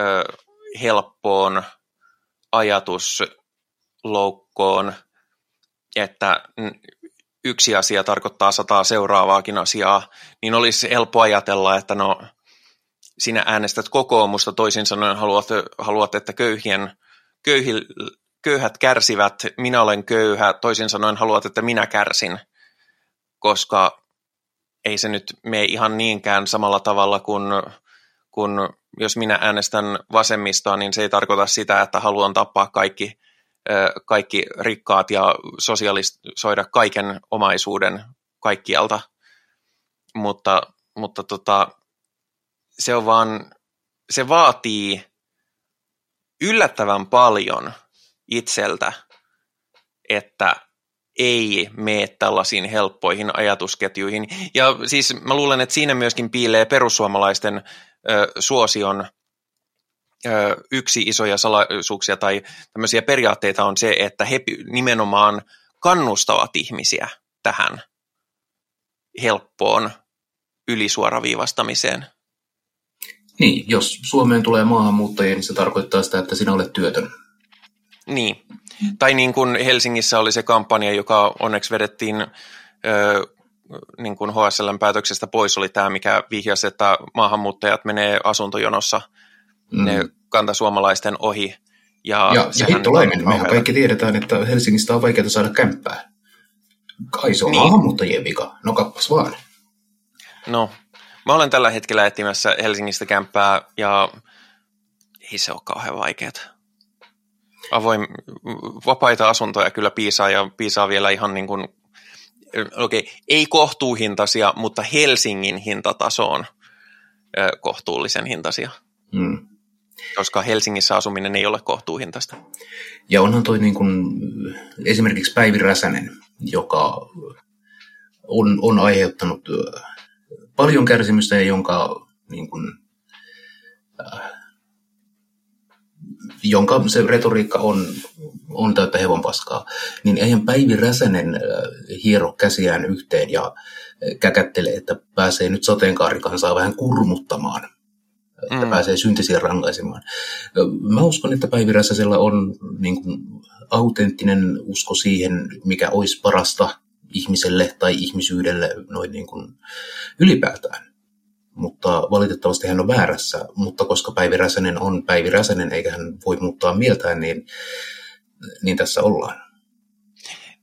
ö, helppoon ajatusloukkoon, että yksi asia tarkoittaa sataa seuraavaakin asiaa, niin olisi helppo ajatella, että no sinä äänestät kokoomusta, toisin sanoen haluat, haluat että köyhien, köyhi, köyhät kärsivät, minä olen köyhä, toisin sanoen haluat, että minä kärsin, koska ei se nyt mene ihan niinkään samalla tavalla kuin, kuin jos minä äänestän vasemmistoa, niin se ei tarkoita sitä, että haluan tappaa kaikki, kaikki rikkaat ja sosialisoida kaiken omaisuuden kaikkialta. Mutta, mutta tota, se on vaan, se vaatii yllättävän paljon itseltä, että ei mene tällaisiin helppoihin ajatusketjuihin. Ja siis mä luulen, että siinä myöskin piilee perussuomalaisten ö, suosion ö, yksi isoja salaisuuksia tai tämmöisiä periaatteita on se, että he nimenomaan kannustavat ihmisiä tähän helppoon ylisuoraviivastamiseen. Niin, jos Suomeen tulee maahanmuuttajia, niin se tarkoittaa sitä, että sinä olet työtön. Niin, tai niin kuin Helsingissä oli se kampanja, joka onneksi vedettiin ö, niin kuin HSLn päätöksestä pois, oli tämä, mikä vihjasi, että maahanmuuttajat menee asuntojonossa mm. ne kantasuomalaisten ohi. Ja, ja, ja hittolainen, mehän kaikki tiedetään, että Helsingistä on vaikeaa saada kämppää. Kai se on niin. maahanmuuttajien vika. No kappas vaan. No, Mä olen tällä hetkellä etsimässä Helsingistä kämppää ja ei se ole kauhean vaikeaa. Avoin, vapaita asuntoja kyllä piisaa ja piisaa vielä ihan niin kuin, okei, okay, ei kohtuuhintaisia, mutta Helsingin hintatasoon kohtuullisen hintaisia. Hmm. Koska Helsingissä asuminen ei ole kohtuuhintaista. Ja onhan toi niin kuin, esimerkiksi Päivi Räsänen, joka on, on aiheuttanut paljon kärsimystä ja jonka, niin kuin, äh, jonka se retoriikka on, on täyttä hevon paskaa, niin eihän Päivi Räsänen äh, hiero käsiään yhteen ja äh, käkättele, että pääsee nyt sateenkaarikansaa vähän kurmuttamaan, että mm. pääsee syntisiä rankaisemaan. Mä uskon, että Päivi Räsäsellä on niin kuin, autenttinen usko siihen, mikä olisi parasta ihmiselle tai ihmisyydelle noin niin kuin ylipäätään. Mutta valitettavasti hän on väärässä, mutta koska Päivi Räsänen on Päivi Räsänen eikä hän voi muuttaa mieltään, niin, niin tässä ollaan.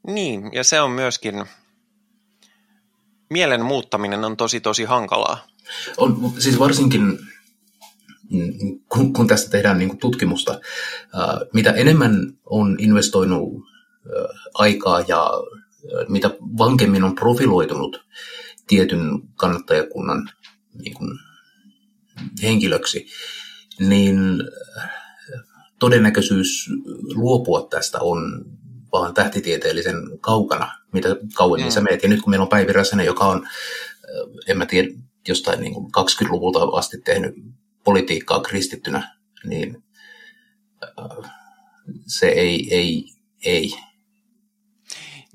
Niin, ja se on myöskin, mielen muuttaminen on tosi tosi hankalaa. On, siis varsinkin kun, kun tästä tehdään niin tutkimusta, mitä enemmän on investoinut aikaa ja mitä vankemmin on profiloitunut tietyn kannattajakunnan niin kuin, henkilöksi, niin äh, todennäköisyys luopua tästä on vaan tähtitieteellisen kaukana, mitä kauemmin mm. sä meet. Ja nyt kun meillä on Päivi Räsänen, joka on, äh, en mä tiedä, jostain niin kuin 20-luvulta asti tehnyt politiikkaa kristittynä, niin äh, se ei, ei, ei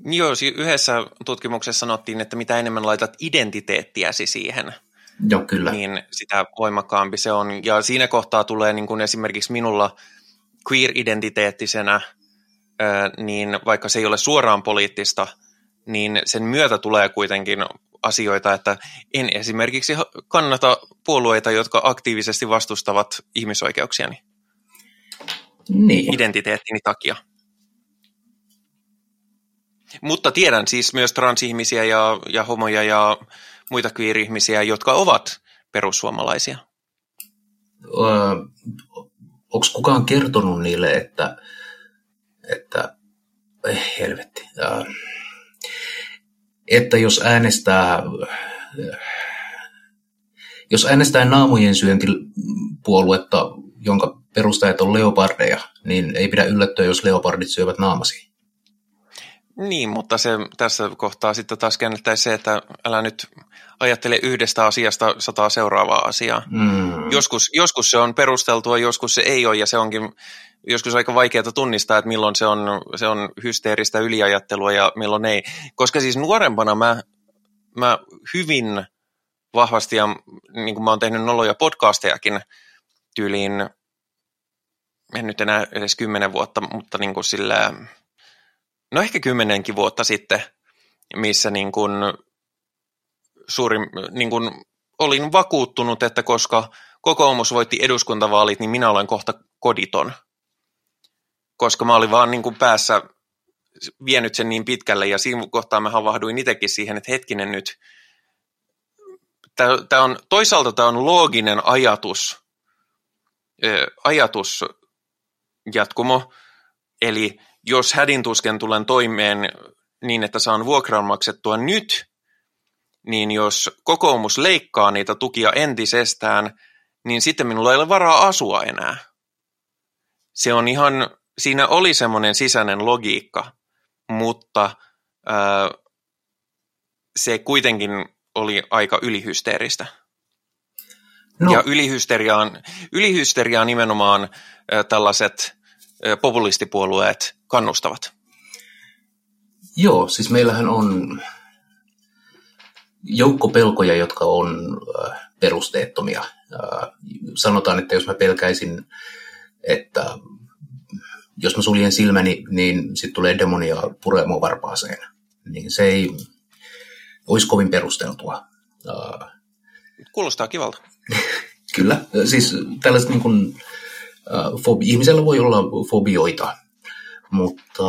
Joo, yhdessä tutkimuksessa sanottiin, että mitä enemmän laitat identiteettiäsi siihen, Joo, kyllä. niin sitä voimakkaampi se on. Ja siinä kohtaa tulee niin kuin esimerkiksi minulla queer-identiteettisenä, niin vaikka se ei ole suoraan poliittista, niin sen myötä tulee kuitenkin asioita, että en esimerkiksi kannata puolueita, jotka aktiivisesti vastustavat ihmisoikeuksiani niin. identiteettini takia. Mutta tiedän siis myös transihmisiä ja, ja homoja ja muita queer-ihmisiä, jotka ovat perussuomalaisia. Öö, Onko kukaan kertonut niille, että, että eh, helvetti, öö, että jos äänestää jos äänestää naamujen syöntipuoluetta jonka perustajat on leopardeja, niin ei pidä yllättyä, jos leopardit syövät naamasi. Niin, mutta se tässä kohtaa sitten taas käännettäisiin se, että älä nyt ajattele yhdestä asiasta sataa seuraavaa asiaa. Mm. Joskus, joskus se on perusteltua, joskus se ei ole, ja se onkin joskus aika vaikeaa tunnistaa, että milloin se on, se on hysteeristä yliajattelua ja milloin ei. Koska siis nuorempana mä, mä hyvin vahvasti, ja niin kuin mä oon tehnyt noloja podcastejakin tyyliin, en nyt enää edes kymmenen vuotta, mutta niin kuin sillä, no ehkä kymmenenkin vuotta sitten, missä niin kuin suurin, niin kuin olin vakuuttunut, että koska kokoomus voitti eduskuntavaalit, niin minä olen kohta koditon. Koska mä olin vaan niin kuin päässä vienyt sen niin pitkälle, ja siinä kohtaa mä havahduin itsekin siihen, että hetkinen nyt, tämä on, toisaalta tämä on looginen ajatus, ajatus jatkumo, eli jos hädintusken tulen toimeen niin, että saan vuokran maksettua nyt, niin jos kokoomus leikkaa niitä tukia entisestään, niin sitten minulla ei ole varaa asua enää. Se on ihan, siinä oli semmoinen sisäinen logiikka, mutta ää, se kuitenkin oli aika ylihysteeristä. No. Ja ylihysteriaan, ylihysteriaan nimenomaan ää, tällaiset populistipuolueet kannustavat. Joo, siis meillähän on joukko pelkoja, jotka on perusteettomia. Sanotaan, että jos mä pelkäisin, että jos mä suljen silmäni, niin sitten tulee demonia puree varpaaseen. Niin se ei olisi kovin perusteltua. Kuulostaa kivalta. (laughs) Kyllä, siis tällaiset niin kuin, fobi- ihmisellä voi olla fobioita, mutta...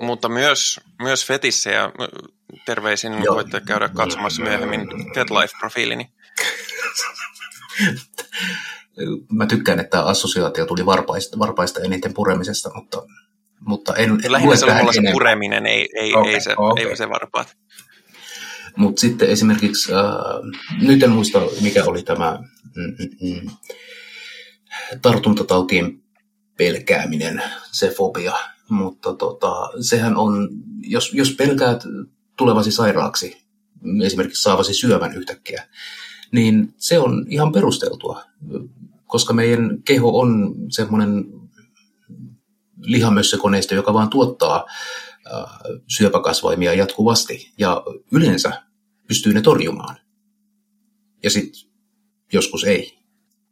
Mutta myös, myös fetissejä. Terveisin Joo. voitte käydä katsomassa myöhemmin TEDLife-profiilini. Mä tykkään, että assosiaatio tuli varpaista, varpaista eniten puremisesta, mutta, mutta en, en Lähinnä se on se pureminen, ei, ei, okay, ei, se, okay. ei se varpaat. Mutta sitten esimerkiksi, äh, nyt en muista mikä oli tämä mm, mm, mm tartuntatautien pelkääminen, se fobia, mutta tota, sehän on, jos, jos pelkäät tulevasi sairaaksi, esimerkiksi saavasi syövän yhtäkkiä, niin se on ihan perusteltua, koska meidän keho on semmoinen lihamössökoneisto, joka vaan tuottaa syöpäkasvaimia jatkuvasti ja yleensä pystyy ne torjumaan. Ja sitten joskus ei.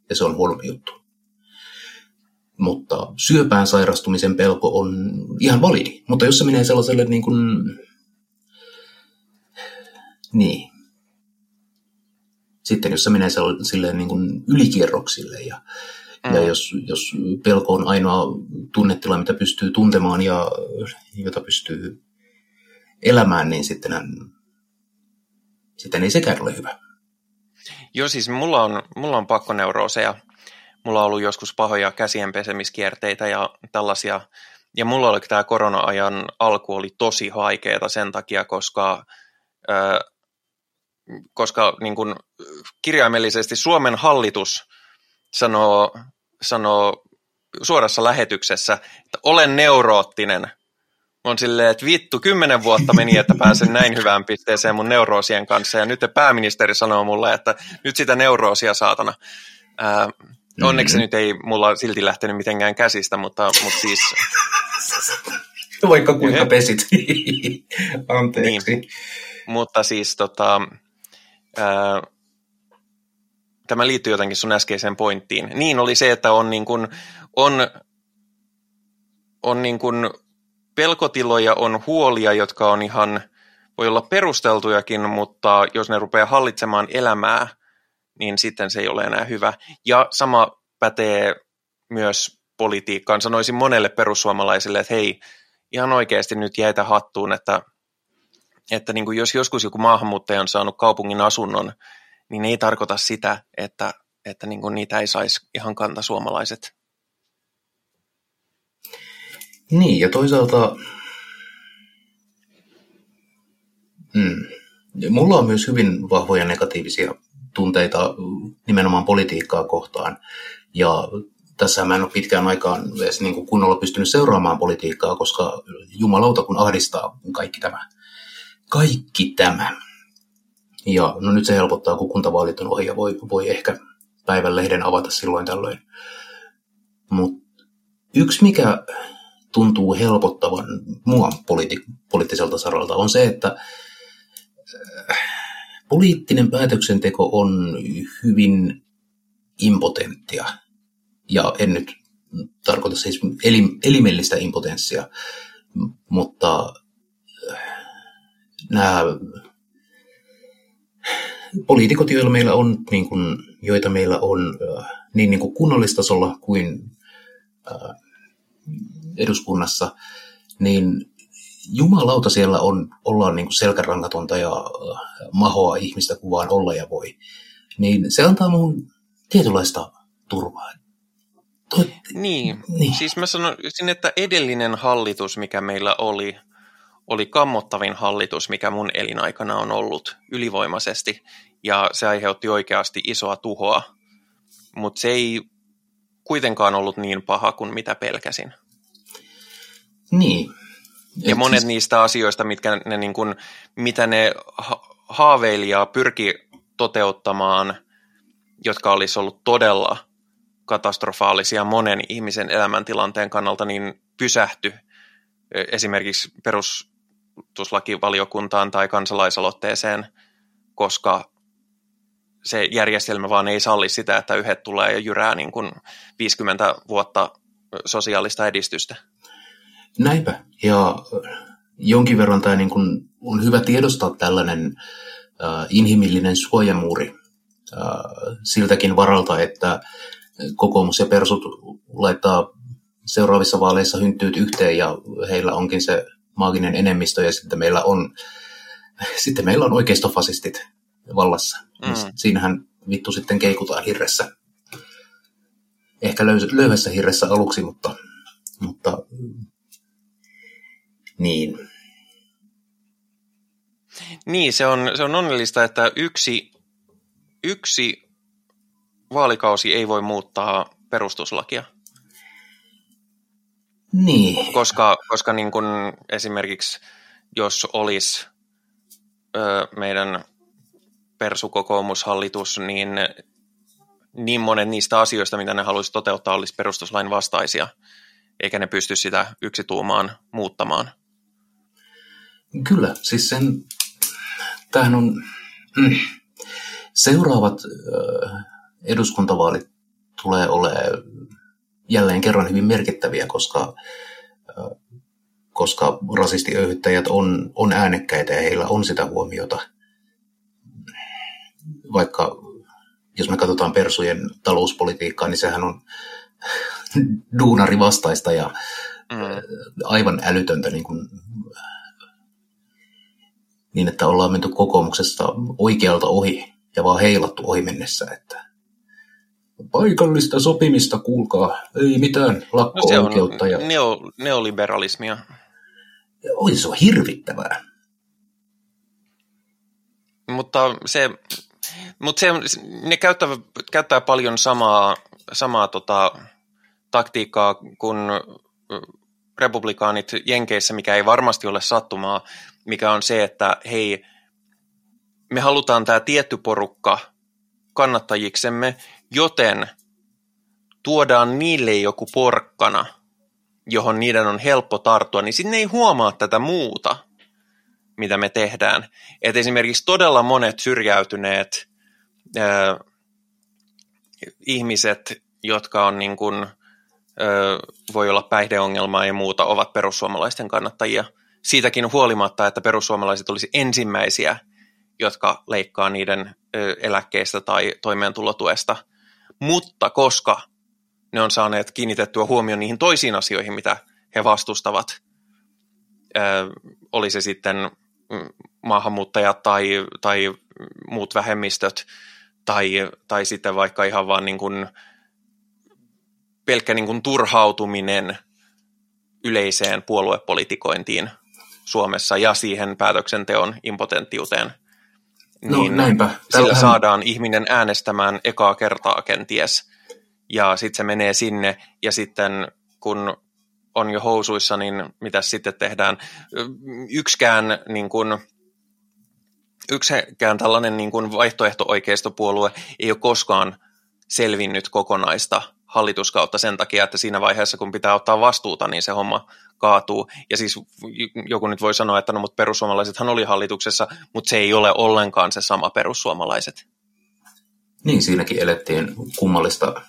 Ja se on huono juttu. Mutta syöpään sairastumisen pelko on ihan validi. Mutta jos se menee sellaiselle niin kuin... Niin. Sitten jos se menee silleen niin kuin ylikierroksille ja, mm. ja jos, jos pelko on ainoa tunnetila, mitä pystyy tuntemaan ja jota pystyy elämään, niin sitten, sitten ei sekään ole hyvä. Joo, siis mulla on, mulla on pakkoneurooseja mulla on ollut joskus pahoja käsienpesemiskierteitä ja tällaisia. Ja mulla oli tämä korona-ajan alku oli tosi haikeeta sen takia, koska, äh, koska niin kun, kirjaimellisesti Suomen hallitus sanoo, sanoo suorassa lähetyksessä, että olen neuroottinen. on silleen, että vittu, kymmenen vuotta meni, että pääsen näin hyvään pisteeseen mun neuroosien kanssa, ja nyt pääministeri sanoo mulle, että nyt sitä neuroosia saatana. Ää, Mm-hmm. Onneksi nyt ei mulla silti lähtenyt mitenkään käsistä, mutta, mutta siis... (laughs) Vaikka kuinka pesit. (laughs) Anteeksi. Niin. Mutta siis tota, ää, tämä liittyy jotenkin sun äskeiseen pointtiin. Niin oli se, että on, niin kuin, on, on niin kuin pelkotiloja, on huolia, jotka on ihan, voi olla perusteltujakin, mutta jos ne rupeaa hallitsemaan elämää – niin sitten se ei ole enää hyvä. Ja sama pätee myös politiikkaan. Sanoisin monelle perussuomalaisille, että hei, ihan oikeasti nyt jäitä hattuun, että, että niin kuin jos joskus joku maahanmuuttaja on saanut kaupungin asunnon, niin ei tarkoita sitä, että, että niin kuin niitä ei saisi ihan kantasuomalaiset. Niin, ja toisaalta mm, mulla on myös hyvin vahvoja negatiivisia tunteita nimenomaan politiikkaa kohtaan. Ja tässä mä en ole pitkään aikaan edes niin kuin kunnolla pystynyt seuraamaan politiikkaa, koska jumalauta kun ahdistaa kaikki tämä. Kaikki tämä. Ja no nyt se helpottaa, kun kuntavaalit on ohi ja voi, voi ehkä päivän lehden avata silloin tällöin. Mutta yksi, mikä tuntuu helpottavan mua politi- poliittiselta saralta, on se, että poliittinen päätöksenteko on hyvin impotenttia. Ja en nyt tarkoita siis elim- elimellistä impotenssia, mutta äh, nämä poliitikot, joilla meillä on, niin kuin, joita meillä on äh, niin, niin kuin kunnallistasolla kuin äh, eduskunnassa, niin jumalauta siellä on, ollaan niin kuin selkärangatonta ja äh, mahoa ihmistä kuin vaan olla ja voi. Niin se antaa mun tietynlaista turvaa. Toi, niin. niin, siis mä sanoisin, että edellinen hallitus, mikä meillä oli, oli kammottavin hallitus, mikä mun elinaikana on ollut ylivoimaisesti, ja se aiheutti oikeasti isoa tuhoa, mutta se ei kuitenkaan ollut niin paha kuin mitä pelkäsin. Niin. Ja Et monet siis... niistä asioista, mitkä ne, niin kuin, mitä ne ha- haaveili ja pyrki toteuttamaan, jotka olisi ollut todella katastrofaalisia monen ihmisen elämäntilanteen kannalta, niin pysähty esimerkiksi perustuslakivaliokuntaan tai kansalaisaloitteeseen, koska se järjestelmä vaan ei salli sitä, että yhdet tulee ja jyrää niin kuin 50 vuotta sosiaalista edistystä. Näinpä. Ja jonkin verran tämä niin kuin on hyvä tiedostaa tällainen äh, inhimillinen suojamuuri äh, siltäkin varalta, että kokoomus ja persut laittaa seuraavissa vaaleissa hynttyyt yhteen ja heillä onkin se maaginen enemmistö ja sitten meillä on, (laughs) sitten meillä on oikeistofasistit vallassa. Mm. Siinähän vittu sitten keikutaan hirressä. Ehkä löyvässä hirressä aluksi, mutta, mutta niin. Niin, se on, se on onnellista, että yksi, yksi vaalikausi ei voi muuttaa perustuslakia. Niin. Koska, koska niin kun esimerkiksi jos olisi ö, meidän persukokoomushallitus, niin niin monet niistä asioista, mitä ne haluaisi toteuttaa, olisi perustuslain vastaisia, eikä ne pysty sitä yksituumaan muuttamaan. Kyllä, siis sen, tämähän on, mm, seuraavat eduskuntavaalit tulee olemaan jälleen kerran hyvin merkittäviä, koska, koska rasistiöyhyttäjät on, on äänekkäitä ja heillä on sitä huomiota. Vaikka jos me katsotaan persujen talouspolitiikkaa, niin sehän on (laughs) duunari vastaista ja mm. aivan älytöntä niin, kuin, niin, että ollaan menty kokoomuksesta oikealta ohi ja vaan heilattu ohi mennessä, että paikallista sopimista, kuulkaa, ei mitään lakko-oikeutta. No se on ja... neo, neoliberalismia. Oi, se on hirvittävää. Mutta se, mutta se, ne käyttää, käyttää paljon samaa, samaa tota, taktiikkaa kuin republikaanit Jenkeissä, mikä ei varmasti ole sattumaa, mikä on se, että hei, me halutaan tämä tietty porukka kannattajiksemme, joten tuodaan niille joku porkkana, johon niiden on helppo tarttua, niin sitten ne ei huomaa tätä muuta, mitä me tehdään. Et esimerkiksi todella monet syrjäytyneet äh, ihmiset, jotka on niin kuin, äh, voi olla päihdeongelmaa ja muuta, ovat perussuomalaisten kannattajia. Siitäkin huolimatta, että perussuomalaiset olisi ensimmäisiä, jotka leikkaa niiden eläkkeistä tai toimeentulotuesta. Mutta koska ne on saaneet kiinnitettyä huomioon niihin toisiin asioihin, mitä he vastustavat, oli se sitten maahanmuuttajat tai, tai muut vähemmistöt, tai, tai sitten vaikka ihan vaan niin kuin pelkkä niin kuin turhautuminen yleiseen puoluepolitikointiin Suomessa ja siihen päätöksenteon impotenttiuteen – No, niin näinpä. Sillä saadaan ihminen äänestämään ekaa kertaa kenties ja sitten se menee sinne ja sitten kun on jo housuissa, niin mitä sitten tehdään? Yksikään, niin kuin, yksikään tällainen niin kuin vaihtoehto-oikeistopuolue ei ole koskaan selvinnyt kokonaista hallituskautta sen takia, että siinä vaiheessa, kun pitää ottaa vastuuta, niin se homma kaatuu. Ja siis joku nyt voi sanoa, että no, mutta perussuomalaisethan oli hallituksessa, mutta se ei ole ollenkaan se sama perussuomalaiset. Niin, siinäkin elettiin kummallista,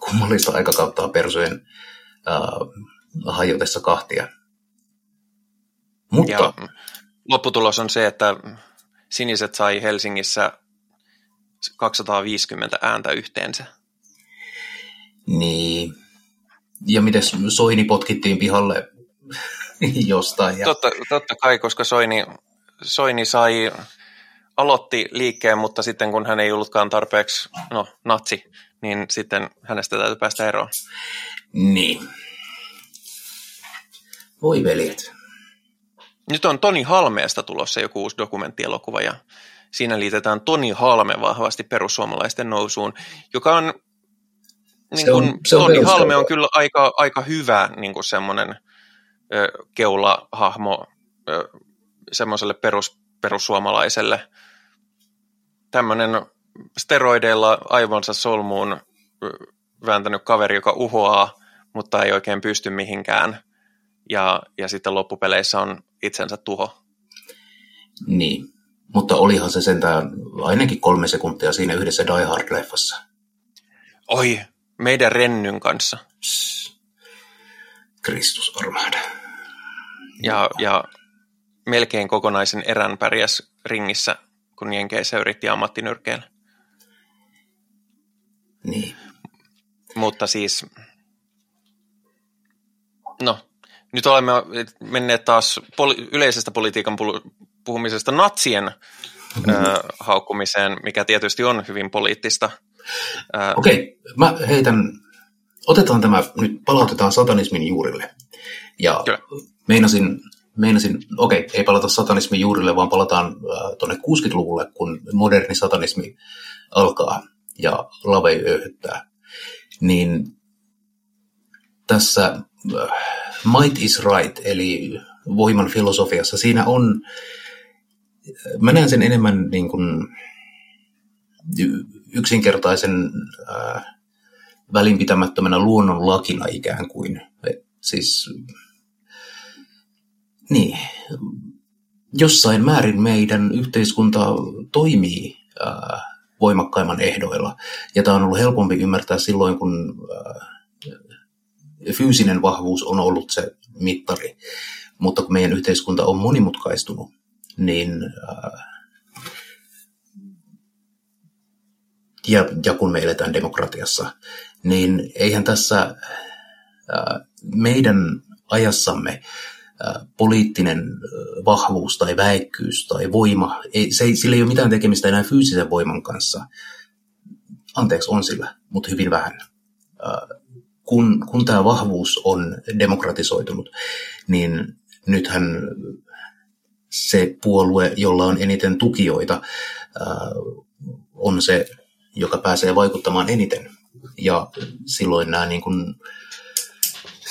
kummallista aikakauttaa persujen äh, hajotessa kahtia. Mutta... Ja lopputulos on se, että siniset sai Helsingissä 250 ääntä yhteensä. Niin. Ja miten Soini potkittiin pihalle (laughs) jostain? Ja... Totta, totta kai, koska Soini, Soini sai, aloitti liikkeen, mutta sitten kun hän ei ollutkaan tarpeeksi no, natsi, niin sitten hänestä täytyy päästä eroon. Niin. Voi veljet. Nyt on Toni Halmeesta tulossa joku uusi dokumenttielokuva ja siinä liitetään Toni Halme vahvasti perussuomalaisten nousuun, joka on, niin se on, se on Toni Halme on kyllä aika, aika hyvä niin kuin semmoinen ö, keulahahmo ö, semmoiselle perus, perussuomalaiselle. Tämmöinen steroideilla aivonsa solmuun vääntänyt kaveri, joka uhoaa, mutta ei oikein pysty mihinkään – ja, ja sitten loppupeleissä on itsensä tuho. Niin, mutta olihan se sentään ainakin kolme sekuntia siinä yhdessä Die Hard-leffassa. Oi, meidän Rennyn kanssa. Kristus armahda. Ja, ja melkein kokonaisen erän pärjäs ringissä, kun Jenkeissä yritti ammattinyrkeillä. Niin. Mutta siis, no, nyt olemme menneet taas poli- yleisestä politiikan puhumisesta natsien mm-hmm. ö, haukkumiseen, mikä tietysti on hyvin poliittista. Okei, okay, mä heitän, otetaan tämä, nyt palautetaan satanismin juurille. Ja Kyllä. meinasin, meinasin okei, okay, ei palata satanismin juurille, vaan palataan äh, tuonne 60-luvulle, kun moderni satanismi alkaa ja lavei öyhyttää. Niin tässä äh, might is right, eli voiman filosofiassa, siinä on, mä näen sen enemmän niin kuin yksinkertaisen äh, välinpitämättömänä luonnonlakina ikään kuin. Et siis, niin, jossain määrin meidän yhteiskunta toimii äh, voimakkaimman ehdoilla. Ja tämä on ollut helpompi ymmärtää silloin, kun äh, fyysinen vahvuus on ollut se mittari. Mutta kun meidän yhteiskunta on monimutkaistunut, niin äh, ja, ja kun me eletään demokratiassa, niin eihän tässä meidän ajassamme poliittinen vahvuus tai väikkyys tai voima, ei, se ei, sillä ei ole mitään tekemistä enää fyysisen voiman kanssa. Anteeksi, on sillä, mutta hyvin vähän kun, kun tämä vahvuus on demokratisoitunut, niin nythän se puolue, jolla on eniten tukijoita, on se, joka pääsee vaikuttamaan eniten. Ja silloin nämä niin kuin,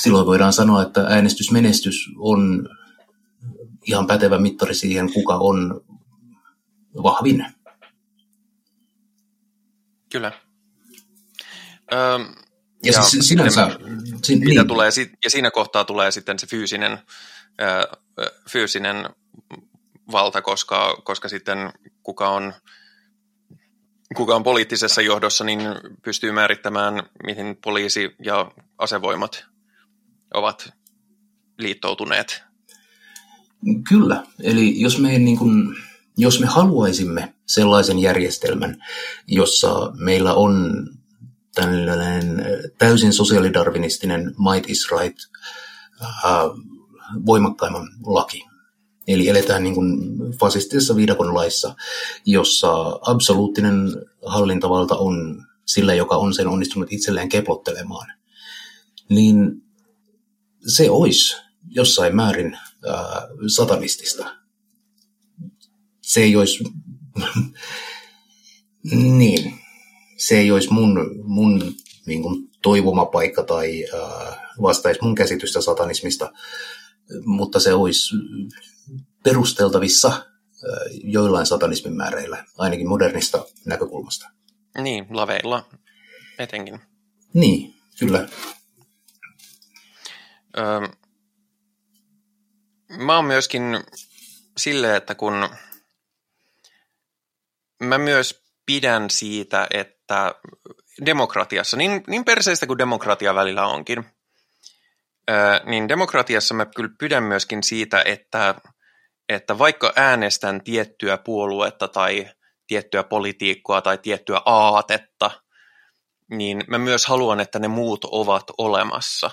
silloin voidaan sanoa, että äänestysmenestys on ihan pätevä mittari siihen, kuka on vahvin. Kyllä. Öm, ja, ja siis sinänsä... Sin, mitä niin. tulee, ja siinä kohtaa tulee sitten se fyysinen, fyysinen valta, koska, koska sitten kuka on, kuka on poliittisessa johdossa, niin pystyy määrittämään, mihin poliisi ja asevoimat ovat liittoutuneet. Kyllä, eli jos me, niin kuin, jos me haluaisimme sellaisen järjestelmän, jossa meillä on tällainen täysin sosiaalidarvinistinen might is right äh, voimakkaimman laki. Eli eletään niin kuin fasistisessa viidakon laissa, jossa absoluuttinen hallintavalta on sillä, joka on sen onnistunut itselleen keplottelemaan. Niin se olisi jossain määrin äh, satanistista. Se ei olisi... (laughs) niin se ei olisi mun, mun niin kuin toivomapaikka tai äh, vastaisi mun käsitystä satanismista, mutta se olisi perusteltavissa joillain satanismin määreillä, ainakin modernista näkökulmasta. Niin, laveilla etenkin. Niin, kyllä. Öö, mä oon myöskin silleen, että kun mä myös pidän siitä, että demokratiassa, niin, niin perseistä kuin demokratia välillä onkin, öö, niin demokratiassa mä kyllä pidän myöskin siitä, että, että vaikka äänestän tiettyä puoluetta tai tiettyä politiikkoa tai tiettyä aatetta, niin mä myös haluan, että ne muut ovat olemassa.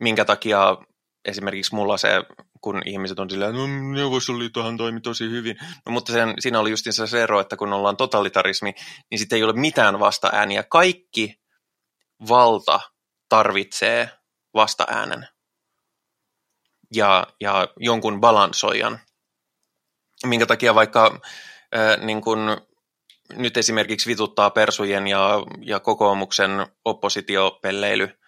Minkä takia esimerkiksi mulla se, kun ihmiset on silleen, no Neuvostoliittohan toimi tosi hyvin, no, mutta sen, siinä oli just se ero, että kun ollaan totalitarismi, niin sitten ei ole mitään vasta-ääniä. Kaikki valta tarvitsee vasta-äänen ja, ja jonkun balansoijan. Minkä takia vaikka äh, niin kun nyt esimerkiksi vituttaa persujen ja, ja kokoomuksen oppositiopelleily,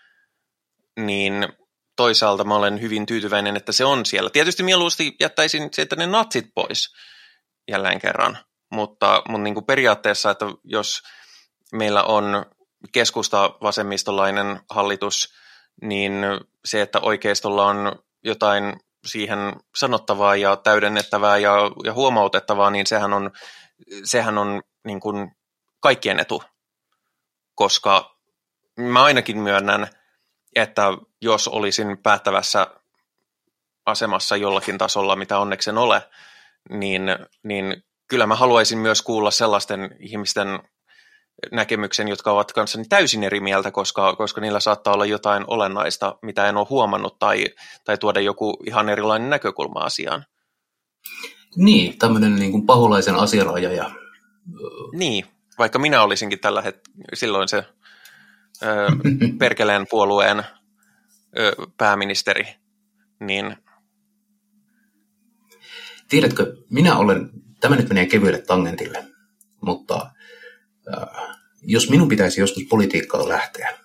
niin toisaalta mä olen hyvin tyytyväinen, että se on siellä. Tietysti mieluusti jättäisin sieltä ne natsit pois jälleen kerran, mutta, mutta niin kuin periaatteessa, että jos meillä on keskusta vasemmistolainen hallitus, niin se, että oikeistolla on jotain siihen sanottavaa ja täydennettävää ja, ja huomautettavaa, niin sehän on, sehän on niin kuin kaikkien etu, koska mä ainakin myönnän, että jos olisin päättävässä asemassa jollakin tasolla, mitä onneksi en ole, niin, niin kyllä mä haluaisin myös kuulla sellaisten ihmisten näkemyksen, jotka ovat kanssani täysin eri mieltä, koska, koska niillä saattaa olla jotain olennaista, mitä en ole huomannut, tai, tai tuoda joku ihan erilainen näkökulma asiaan. Niin, tämmöinen niin kuin paholaisen asianajaja. Niin, vaikka minä olisinkin tällä hetkellä silloin se ö, (laughs) Perkeleen puolueen ö, pääministeri, niin... Tiedätkö, minä olen, tämä nyt menee kevyelle tangentille, mutta jos minun pitäisi joskus politiikkaan lähteä,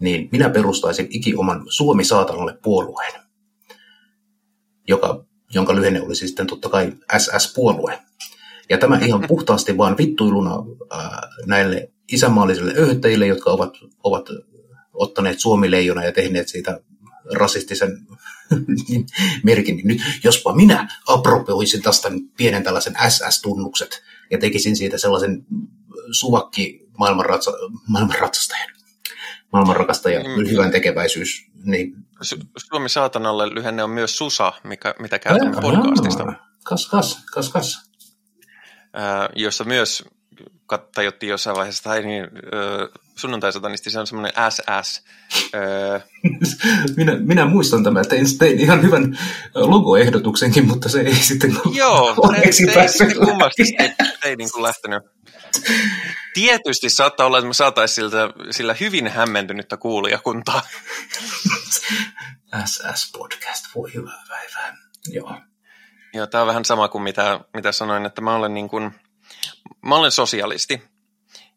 niin minä perustaisin iki oman Suomi saatanalle puolueen, joka, jonka lyhenne olisi sitten totta kai SS-puolue. Ja tämä ihan (laughs) puhtaasti vaan vittuiluna äh, näille isänmaallisille öyhtäjille, jotka ovat, ovat ottaneet Suomi-leijona ja tehneet siitä rasistisen (laughs) merkin. Nyt jospa minä apropoisin tästä pienen tällaisen SS-tunnukset ja tekisin siitä sellaisen suvakki maailmanratsa, maailmanratsastajan, maailmanrakastajan mm. hyvän tekeväisyys. Niin. Suomi saatanalle lyhenne on myös SUSA, mikä, mitä käytämme podcastista. Kas, kas, kas, kas. Äh, jossa myös tajuttiin jossain vaiheessa, tai niin, sunnuntaisatanisti, se on semmoinen SS. (laughs) minä, minä muistan tämän, että tein, ihan hyvän logoehdotuksenkin, mutta se ei sitten Joo, (laughs) onneksi se, päässyt ei kummasti, se, ei, ei niin kuin lähtenyt. Tietysti saattaa olla, että me saataisiin siltä, sillä hyvin hämmentynyttä kuulijakuntaa. (laughs) SS Podcast, voi hyvää päivää. Joo. Joo, tämä on vähän sama kuin mitä, mitä sanoin, että mä olen niin kuin, mä olen sosialisti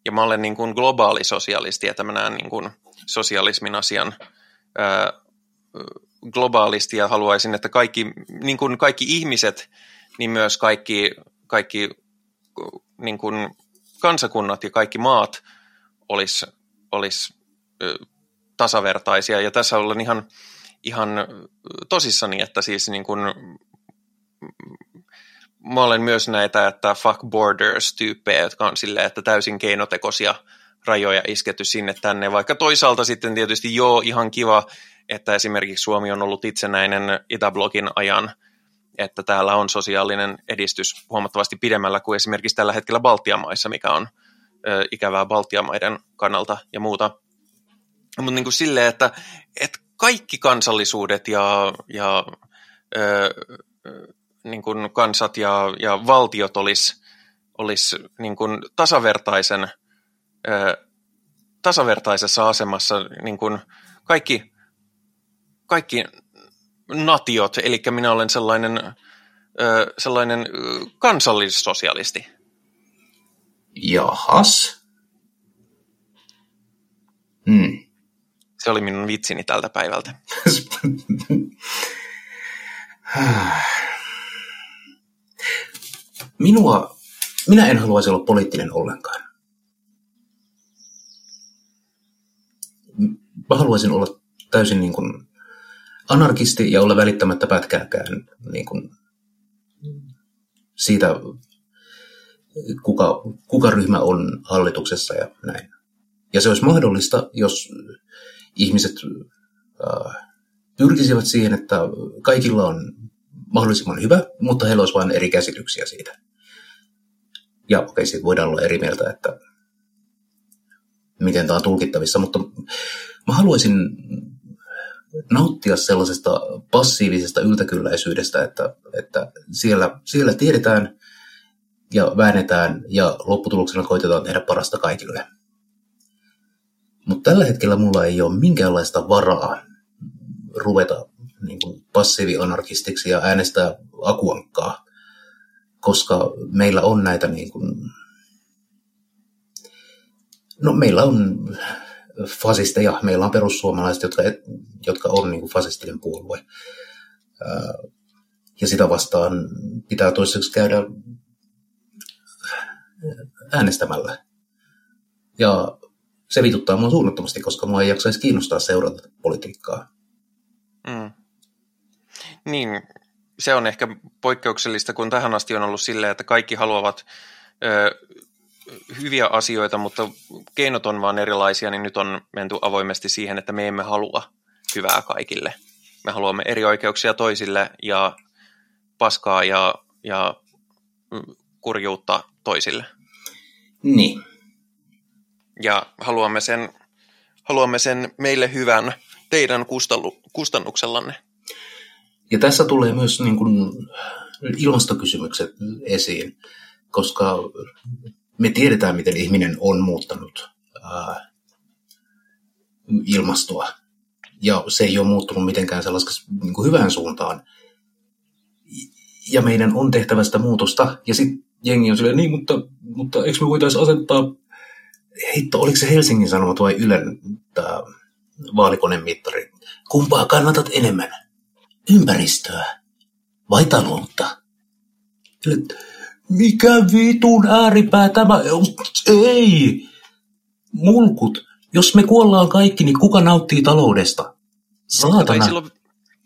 ja mä olen niin kuin globaali sosialisti, että mä näen niin kuin sosialismin asian ää, globaalisti ja haluaisin, että kaikki, niin kuin kaikki ihmiset, niin myös kaikki, kaikki niin kuin kansakunnat ja kaikki maat olisi olis, tasavertaisia. Ja tässä olen ihan, ihan tosissani, että siis niin kuin mä olen myös näitä, että fuck borders-tyyppejä, jotka on silleen, että täysin keinotekoisia rajoja isketty sinne tänne, vaikka toisaalta sitten tietysti joo, ihan kiva, että esimerkiksi Suomi on ollut itsenäinen Itäblogin ajan, että täällä on sosiaalinen edistys huomattavasti pidemmällä kuin esimerkiksi tällä hetkellä Baltiamaissa, mikä on ö, ikävää Baltiamaiden kannalta ja muuta. Mutta niin kuin silleen, että, että kaikki kansallisuudet ja, ja ö, niin kuin kansat ja, ja valtiot olisi olis niin kuin tasavertaisen, ö, tasavertaisessa asemassa niin kuin kaikki, kaikki natiot, eli minä olen sellainen, ö, sellainen kansallissosialisti. Jahas. Hmm. Se oli minun vitsini tältä päivältä. (laughs) Minua, minä en haluaisi olla poliittinen ollenkaan. Mä haluaisin olla täysin niin kuin anarkisti ja olla välittämättä pätkääkään niin kuin siitä, kuka, kuka ryhmä on hallituksessa ja näin. Ja se olisi mahdollista, jos ihmiset äh, pyrkisivät siihen, että kaikilla on mahdollisimman hyvä, mutta heillä olisi vain eri käsityksiä siitä. Ja okei, siitä voidaan olla eri mieltä, että miten tämä on tulkittavissa, mutta mä haluaisin nauttia sellaisesta passiivisesta yltäkylläisyydestä, että, että siellä, siellä tiedetään ja väännetään ja lopputuloksena koitetaan tehdä parasta kaikille. Mutta tällä hetkellä mulla ei ole minkäänlaista varaa ruveta niin kuin passiivianarkistiksi ja äänestää akuankkaa, koska meillä on näitä niin kuin, no meillä on fasisteja, meillä on perussuomalaiset, jotka, jotka on niin kuin fasistinen puolue. Ja sitä vastaan pitää toiseksi käydä äänestämällä. Ja se vituttaa mua suunnattomasti, koska mua ei jaksaisi kiinnostaa seurata politiikkaa. Mm. Niin, se on ehkä poikkeuksellista, kun tähän asti on ollut silleen, että kaikki haluavat ö, hyviä asioita, mutta keinot on vaan erilaisia, niin nyt on menty avoimesti siihen, että me emme halua hyvää kaikille. Me haluamme eri oikeuksia toisille ja paskaa ja, ja kurjuutta toisille. Niin. Ja haluamme sen, haluamme sen meille hyvän teidän kustannuksellanne. Ja tässä tulee myös niin kuin ilmastokysymykset esiin, koska me tiedetään, miten ihminen on muuttanut ää, ilmastoa. Ja se ei ole muuttunut mitenkään sellaisessa niin kuin hyvään suuntaan. Ja meidän on tehtävä sitä muutosta. Ja sitten jengi on silleen, niin, mutta, mutta eikö me voitaisiin asettaa, heitto, oliko se Helsingin Sanomat vai Ylen tämä vaalikonemittari, kumpaa kannatat enemmän? Ympäristöä vai taloutta? Mikä vitun ääripää tämä? Ei! Mulkut. Jos me kuollaan kaikki, niin kuka nauttii taloudesta? Saatana. Ei silloin,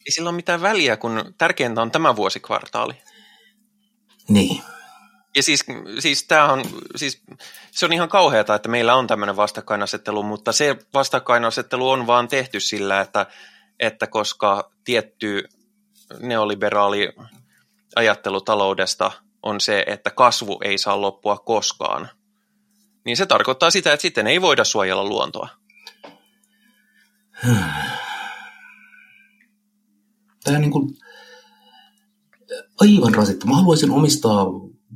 ei sillä ole mitään väliä, kun tärkeintä on tämä vuosikvartaali. Niin. Ja siis, siis, tämä on, siis se on ihan kauheata, että meillä on tämmöinen vastakkainasettelu, mutta se vastakkainasettelu on vaan tehty sillä, että, että koska tietty neoliberaali ajattelu taloudesta on se, että kasvu ei saa loppua koskaan, niin se tarkoittaa sitä, että sitten ei voida suojella luontoa. Tämä on niin kuin aivan rasittava. Mä haluaisin omistaa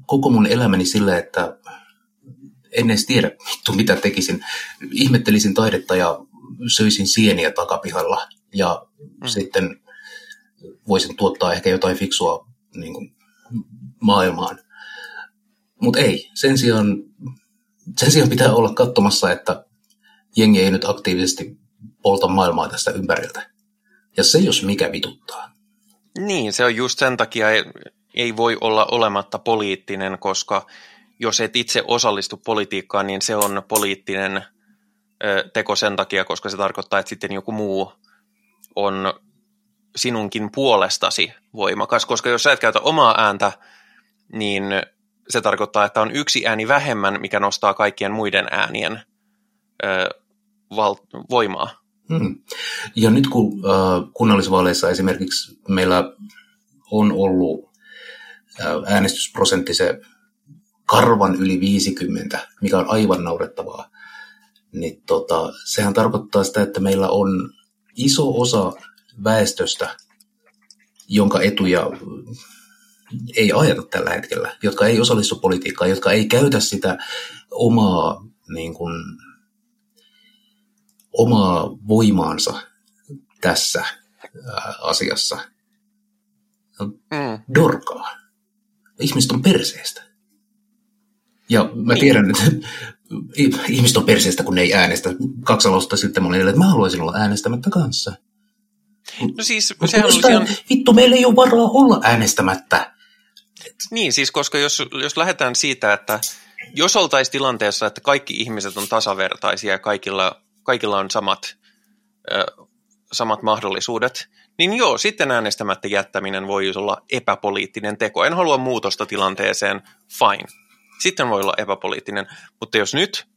koko mun elämäni sille, että en edes tiedä (laughs) mitä tekisin. Ihmettelisin taidetta ja söisin sieniä takapihalla ja mm. sitten voisin tuottaa ehkä jotain fiksua niin kuin, maailmaan. Mutta ei, sen sijaan, sen sijaan pitää olla katsomassa, että jengi ei nyt aktiivisesti polta maailmaa tästä ympäriltä. Ja se jos mikä vituttaa. Niin, se on just sen takia, ei voi olla olematta poliittinen, koska jos et itse osallistu politiikkaan, niin se on poliittinen teko sen takia, koska se tarkoittaa, että sitten joku muu on sinunkin puolestasi voimakas, koska jos sä et käytä omaa ääntä, niin se tarkoittaa, että on yksi ääni vähemmän, mikä nostaa kaikkien muiden äänien ö, val- voimaa. Hmm. Ja nyt kun äh, kunnallisvaaleissa esimerkiksi meillä on ollut äänestysprosentti se karvan yli 50, mikä on aivan naurettavaa, niin tota, sehän tarkoittaa sitä, että meillä on iso osa väestöstä, jonka etuja ei ajeta tällä hetkellä, jotka ei osallistu politiikkaan, jotka ei käytä sitä omaa, niin kuin, omaa voimaansa tässä asiassa. Mm. Dorkaa ihmiset on perseestä. Ja mä niin. tiedän, että ihmiset on perseestä, kun ne ei äänestä. Kaksi alusta sitten mä olin, että mä haluaisin olla äänestämättä kanssa. No siis, Mutta sehän jostain- ihan, Vittu, meillä ei ole varaa olla äänestämättä. niin siis, koska jos, jos lähdetään siitä, että jos oltaisiin tilanteessa, että kaikki ihmiset on tasavertaisia ja kaikilla, kaikilla on samat, ö, samat mahdollisuudet, niin joo, sitten äänestämättä jättäminen voi olla epäpoliittinen teko. En halua muutosta tilanteeseen, fine. Sitten voi olla epäpoliittinen, mutta jos nyt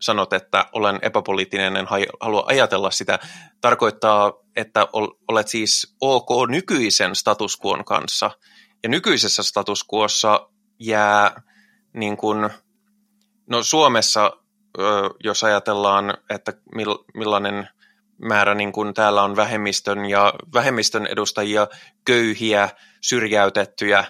sanot, että olen epäpoliittinen, en halua ajatella sitä, tarkoittaa, että ol- olet siis ok nykyisen status quon kanssa. Ja nykyisessä status quossa jää niin kuin, no Suomessa, jos ajatellaan, että mil- millainen määrä niin kuin täällä on vähemmistön ja vähemmistön edustajia, köyhiä, syrjäytettyjä,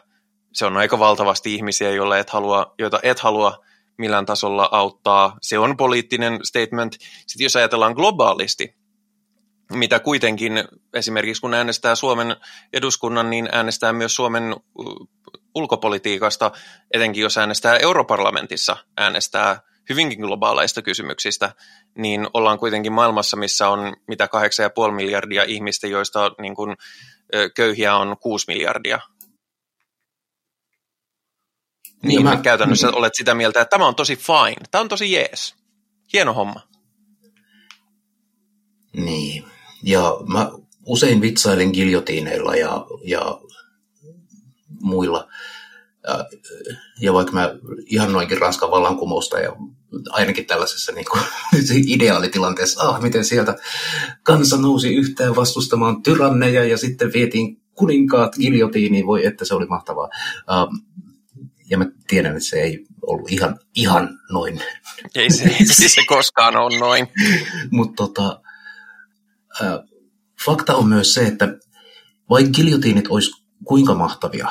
se on aika valtavasti ihmisiä, joille et halua, joita et halua millään tasolla auttaa. Se on poliittinen statement. Sitten jos ajatellaan globaalisti, mitä kuitenkin esimerkiksi kun äänestää Suomen eduskunnan, niin äänestää myös Suomen ulkopolitiikasta, etenkin jos äänestää europarlamentissa, äänestää hyvinkin globaaleista kysymyksistä, niin ollaan kuitenkin maailmassa, missä on mitä 8,5 miljardia ihmistä, joista niin kuin, köyhiä on 6 miljardia. Niin mä- mä, käytännössä olet sitä mieltä, että tämä on tosi fine, tämä on tosi jees. Hieno homma. Niin. Ja mä usein vitsailen giljotiineilla ja, ja muilla. Ja, ja vaikka mä ihan noinkin Ranskan vallankumousta ja ainakin tällaisessa niin kuin, (laughs) ideaalitilanteessa, ah, miten sieltä kansa nousi yhteen vastustamaan tyranneja ja sitten vietiin kuninkaat giljotiiniin, voi että se oli mahtavaa. Um, ja mä tiedän, että se ei ollut ihan, ihan noin Ei se, ei se koskaan ole noin. (laughs) Mutta tota, ää, fakta on myös se, että vaikka giljotiinit olisi kuinka mahtavia,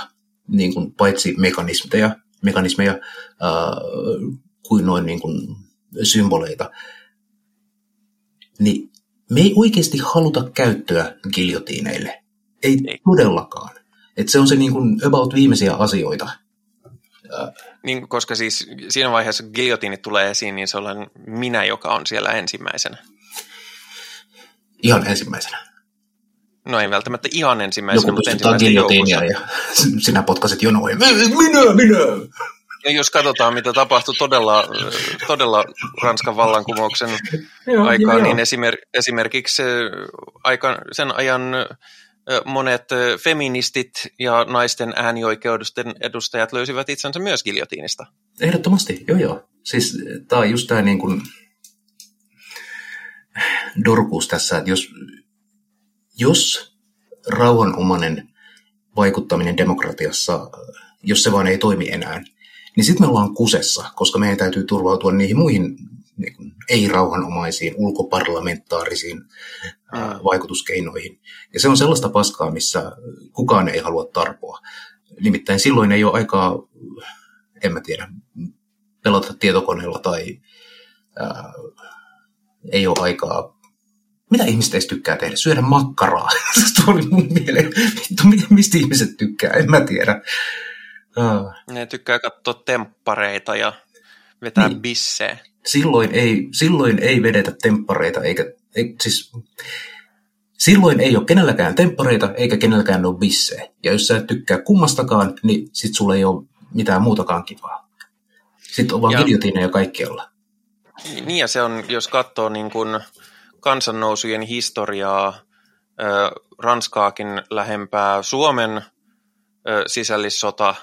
niin kuin paitsi mekanismeja, mekanismeja ää, kuin noin niin kuin symboleita, niin me ei oikeasti haluta käyttöä giljotiineille. Ei, Ei. todellakaan. Et se on se niin kuin about viimeisiä asioita. Niin, koska siis siinä vaiheessa, kun giljotiinit tulee esiin, niin se olen minä, joka on siellä ensimmäisenä. Ihan ensimmäisenä. No ei välttämättä ihan ensimmäisenä, Joku mutta pystytään ensimmäisen giljotiinia joukossa. ja (laughs) sinä potkaset jonoja. Minä, minä! Ja jos katsotaan, mitä tapahtui todella, todella Ranskan vallankumouksen aikaan, niin esimer- esimerkiksi aika, sen ajan monet feministit ja naisten äänioikeudusten edustajat löysivät itsensä myös giljotiinista. Ehdottomasti, joo joo. Siis tämä on just tämä niin kuin dorkuus tässä, että jos, jos rauhanomainen vaikuttaminen demokratiassa, jos se vaan ei toimi enää, niin sitten me ollaan kusessa, koska meidän täytyy turvautua niihin muihin niin kuin, ei-rauhanomaisiin, ulkoparlamentaarisiin ää, vaikutuskeinoihin. Ja se on sellaista paskaa, missä kukaan ei halua tarpoa. Nimittäin silloin ei ole aikaa, en mä tiedä, pelata tietokoneella tai ää, ei ole aikaa. Mitä ihmiset edes tykkää tehdä? Syödä makkaraa. (laughs) Se oli mun mieleen. Vittu, mi- mistä ihmiset tykkää? En mä tiedä. Ah. Ne tykkää katsoa temppareita ja vetää Niin. niin. bissejä. Silloin ei, silloin ei vedetä temppareita, eikä, ei, siis, silloin ei ole kenelläkään temppareita, eikä kenelläkään ole bissejä. Ja jos sä et tykkää kummastakaan, niin sit sulla ei ole mitään muutakaan kivaa. Sitten on vaan Ja- giljotiineja kaikkialla. Niin ja se on, jos katsoo niin kuin kansannousujen historiaa, Ranskaakin lähempää, Suomen sisällissota,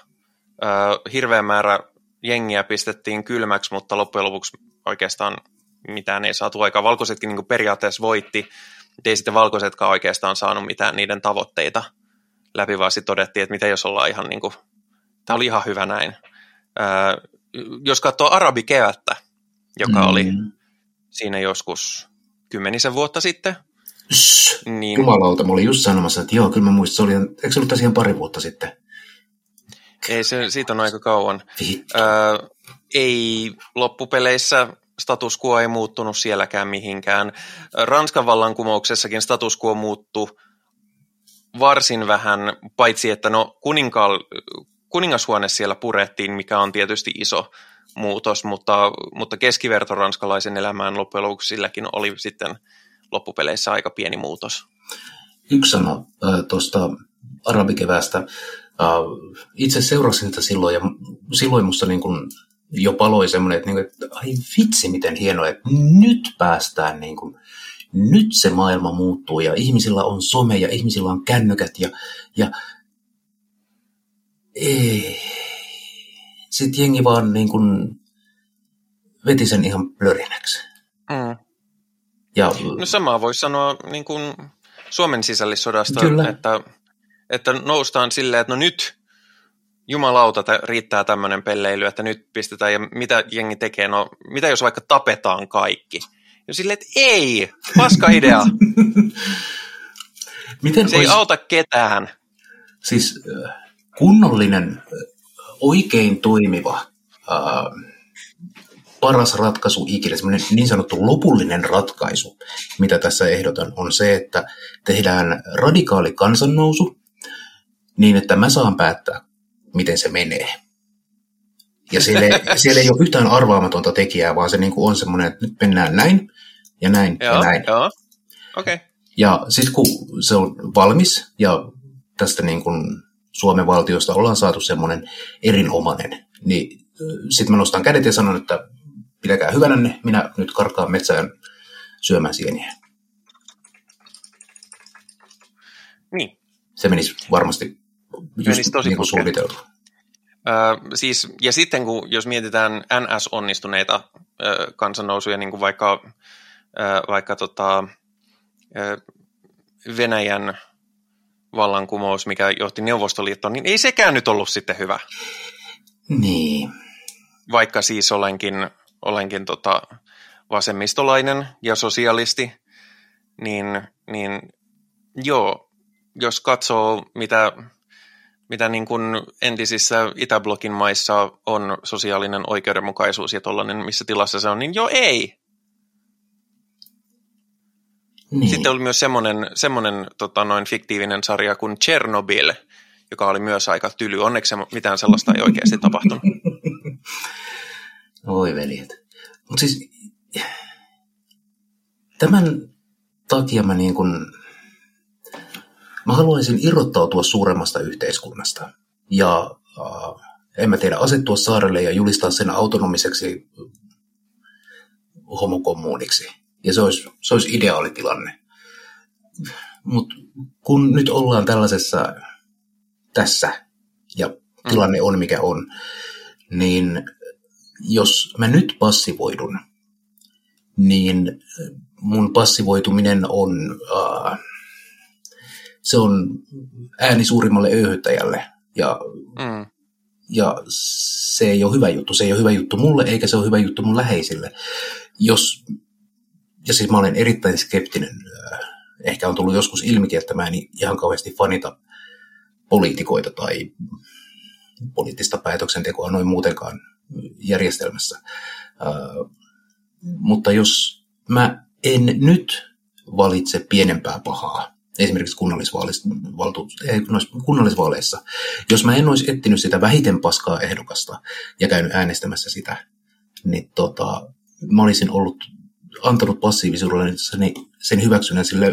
hirveä määrä jengiä pistettiin kylmäksi, mutta loppujen lopuksi oikeastaan mitään ei saatu aikaan. Valkoisetkin niin periaatteessa voitti, mutta ei sitten valkoisetkaan oikeastaan saanut mitään niiden tavoitteita läpi, vaan sitten todettiin, että mitä jos ollaan ihan niin kuin, tämä oli ihan hyvä näin. Ö, jos katsoo arabikevättä, joka mm. oli siinä joskus kymmenisen vuotta sitten. Shh, Niin, jumalauta, mä olin just sanomassa, että joo, kyllä mä muistan, se oli, eikö se ollut ihan pari vuotta sitten? ei se, siitä on aika kauan. Vittu. Ää, ei loppupeleissä status quo ei muuttunut sielläkään mihinkään. Ranskan vallankumouksessakin status quo muuttui varsin vähän, paitsi että no kuninkaal, kuningashuone siellä purettiin, mikä on tietysti iso muutos, mutta, mutta keskiverto ranskalaisen elämään loppujen lopuksi silläkin oli sitten loppupeleissä aika pieni muutos. Yksi sana äh, tuosta arabikeväästä. Äh, itse seurasin sitä silloin ja silloin musta niin kun jo paloi semmoinen, että, niin kuin, että ai vitsi miten hienoa, että nyt päästään niin kuin, nyt se maailma muuttuu ja ihmisillä on some ja ihmisillä on kännykät ja, ja ei. Sitten jengi vaan niin kuin veti sen ihan plörinäksi. Mm. Ja, no samaa voisi sanoa niin kuin Suomen sisällissodasta, kyllä. Että, että noustaan silleen, että no nyt jumalauta riittää tämmöinen pelleily, että nyt pistetään, ja mitä jengi tekee, no mitä jos vaikka tapetaan kaikki? Ja silleen, että ei, paska idea. (laughs) Miten Se olisi... ei auta ketään. Siis äh, kunnollinen, oikein toimiva, äh, paras ratkaisu ikinä, semmoinen niin sanottu lopullinen ratkaisu, mitä tässä ehdotan, on se, että tehdään radikaali kansannousu niin, että mä saan päättää, miten se menee. Ja (laughs) siellä, siellä ei ole yhtään arvaamatonta tekijää, vaan se niin kuin on semmoinen, että nyt mennään näin ja näin joo, ja näin. Joo. Okay. Ja sitten kun se on valmis ja tästä niin kuin Suomen valtiosta ollaan saatu semmoinen erinomainen, niin sitten mä nostan kädet ja sanon, että pitäkää hyvänänne, minä nyt karkaan metsään syömään sieniä. Niin. Se menisi varmasti just menisi tosi niin suunniteltu. Öö, siis, ja sitten kun, jos mietitään NS-onnistuneita öö, kansannousuja, niin kuin vaikka, öö, vaikka tota, öö, Venäjän vallankumous, mikä johti Neuvostoliittoon, niin ei sekään nyt ollut sitten hyvä. Niin. Vaikka siis olenkin, olenkin tota vasemmistolainen ja sosialisti, niin, niin joo, jos katsoo, mitä, mitä niin kuin entisissä Itäblokin maissa on sosiaalinen oikeudenmukaisuus ja tollainen, missä tilassa se on, niin joo ei. Niin. Sitten oli myös semmoinen, semmoinen tota, noin fiktiivinen sarja kuin Chernobyl, joka oli myös aika tyly. Onneksi mitään sellaista ei oikeasti tapahtunut. (laughs) Oi veljet. Mutta siis tämän takia mä niin kun, mä haluaisin irrottautua suuremmasta yhteiskunnasta. Ja äh, en mä tiedä, asettua saarelle ja julistaa sen autonomiseksi homokommuuniksi ja se olisi, se olisi ideaalitilanne. Mutta kun nyt ollaan tällaisessa tässä ja tilanne on mikä on, niin jos mä nyt passivoidun, niin mun passivoituminen on, äh, se on ääni suurimmalle öyhyttäjälle ja, mm. ja se ei ole hyvä juttu. Se ei ole hyvä juttu mulle eikä se ole hyvä juttu mun läheisille. Jos ja siis mä olen erittäin skeptinen. Äh, ehkä on tullut joskus ilmikin, että mä en ihan kauheasti fanita poliitikoita tai poliittista päätöksentekoa noin muutenkaan järjestelmässä. Äh, mutta jos mä en nyt valitse pienempää pahaa, esimerkiksi kunnallisvaaleissa, jos mä en olisi etsinyt sitä vähiten paskaa ehdokasta ja käynyt äänestämässä sitä, niin tota, mä olisin ollut antanut passiivisuudelle niin sen hyväksynnän sille,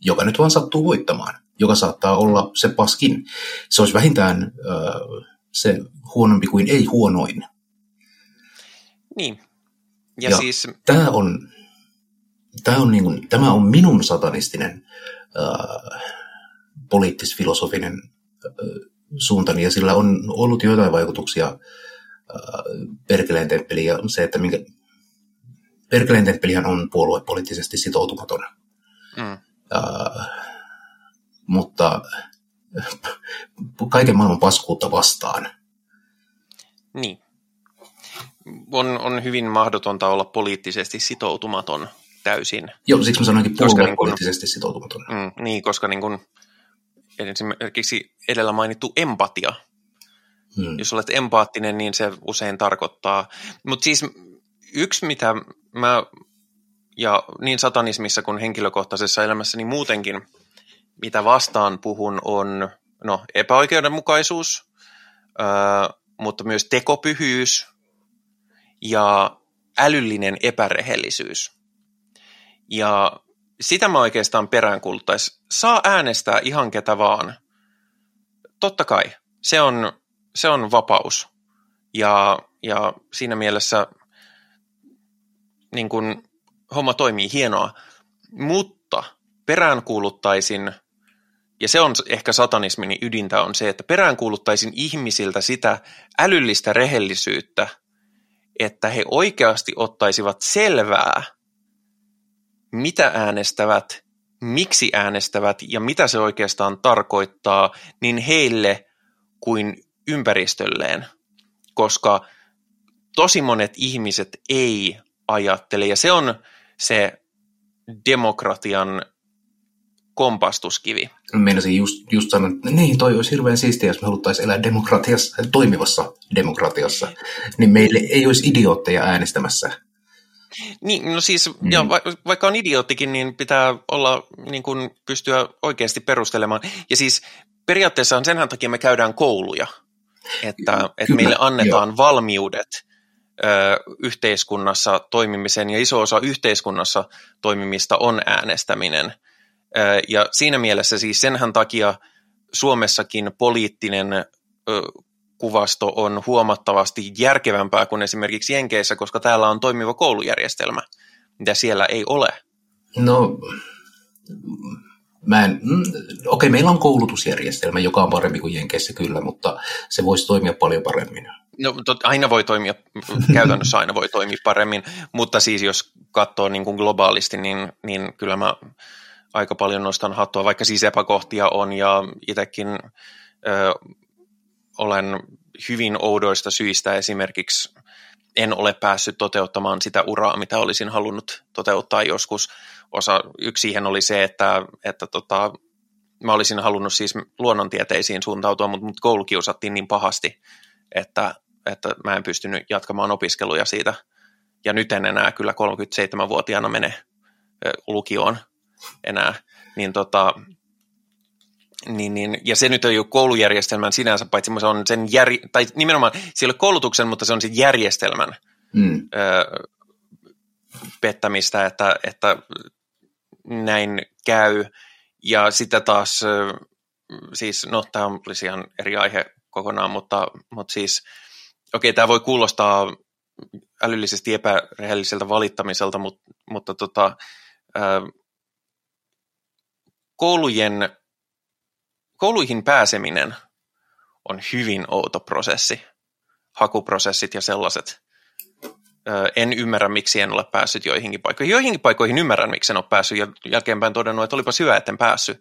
joka nyt vaan sattuu voittamaan, joka saattaa olla se paskin. Se olisi vähintään äh, se huonompi kuin ei huonoin. Niin. Ja, ja siis... Tämä on, tämä on, niin kuin, tämä on minun satanistinen poliittis-filosofinen äh, suuntani, ja sillä on ollut joitain vaikutuksia äh, Perkeleen temppeliin, ja se, että minkä, Perkeleen temppelihän on puoluepoliittisesti sitoutumaton. Mm. Uh, mutta kaiken maailman paskuutta vastaan. Niin. On, on hyvin mahdotonta olla poliittisesti sitoutumaton täysin. Joo, siksi mä sanoinkin puoluepoliittisesti niin sitoutumaton. Mm, niin, koska niin kun, esimerkiksi edellä mainittu empatia. Hmm. Jos olet empaattinen, niin se usein tarkoittaa. Mutta siis yksi, mitä mä ja niin satanismissa kuin henkilökohtaisessa elämässä, niin muutenkin, mitä vastaan puhun, on no, epäoikeudenmukaisuus, ää, mutta myös tekopyhyys, ja älyllinen epärehellisyys. Ja sitä mä oikeastaan peräänkuuluttaisin. Saa äänestää ihan ketä vaan. Totta kai, se on, se on vapaus. Ja, ja siinä mielessä niin kun, homma toimii hienoa. Mutta peräänkuuluttaisin, ja se on ehkä satanismin ydintä, on se, että peräänkuuluttaisin ihmisiltä sitä älyllistä rehellisyyttä, että he oikeasti ottaisivat selvää, mitä äänestävät, miksi äänestävät ja mitä se oikeastaan tarkoittaa niin heille kuin ympäristölleen, koska tosi monet ihmiset ei ajattele ja se on se demokratian kompastuskivi. Meinasin just, just sanoa, että niin, toi olisi hirveän siistiä, jos me haluttaisiin elää demokratiassa, toimivassa demokratiassa, niin meille ei olisi idiootteja äänestämässä. Niin, no siis, mm. ja va- vaikka on idioottikin, niin pitää olla, niin kuin pystyä oikeasti perustelemaan. Ja siis periaatteessa senhän takia me käydään kouluja, että, että meille annetaan valmiudet ö, yhteiskunnassa toimimiseen, ja iso osa yhteiskunnassa toimimista on äänestäminen. Ö, ja siinä mielessä siis senhän takia Suomessakin poliittinen ö, kuvasto on huomattavasti järkevämpää kuin esimerkiksi Jenkeissä, koska täällä on toimiva koulujärjestelmä, mitä siellä ei ole. No, mä en, mm, okei, meillä on koulutusjärjestelmä, joka on parempi kuin Jenkeissä kyllä, mutta se voisi toimia paljon paremmin. No, tot, aina voi toimia, käytännössä aina voi toimia paremmin, mutta siis jos katsoo niin kuin globaalisti, niin, niin kyllä mä aika paljon nostan hattua, vaikka siis epäkohtia on ja itsekin ö, olen hyvin oudoista syistä esimerkiksi en ole päässyt toteuttamaan sitä uraa, mitä olisin halunnut toteuttaa joskus. Osa, yksi siihen oli se, että, että tota, mä olisin halunnut siis luonnontieteisiin suuntautua, mutta mut koulu kiusattiin niin pahasti, että, että mä en pystynyt jatkamaan opiskeluja siitä. Ja nyt en enää kyllä 37-vuotiaana mene lukioon enää. Niin tota, niin, niin, ja se nyt ei ole koulujärjestelmän sinänsä, paitsi se on sen jär, tai nimenomaan, se ei ole koulutuksen, mutta se on sen järjestelmän mm. ö, pettämistä, että, että näin käy. Ja sitä taas, siis, no tämä on ihan eri aihe kokonaan, mutta, mutta siis, okei, okay, tämä voi kuulostaa älyllisesti epärehelliseltä valittamiselta, mutta, mutta tota, ö, koulujen kouluihin pääseminen on hyvin outo prosessi. Hakuprosessit ja sellaiset. En ymmärrä, miksi en ole päässyt joihinkin paikkoihin. Joihinkin paikkoihin ymmärrän, miksi en ole päässyt ja jälkeenpäin todennut, että olipa hyvä, en päässyt.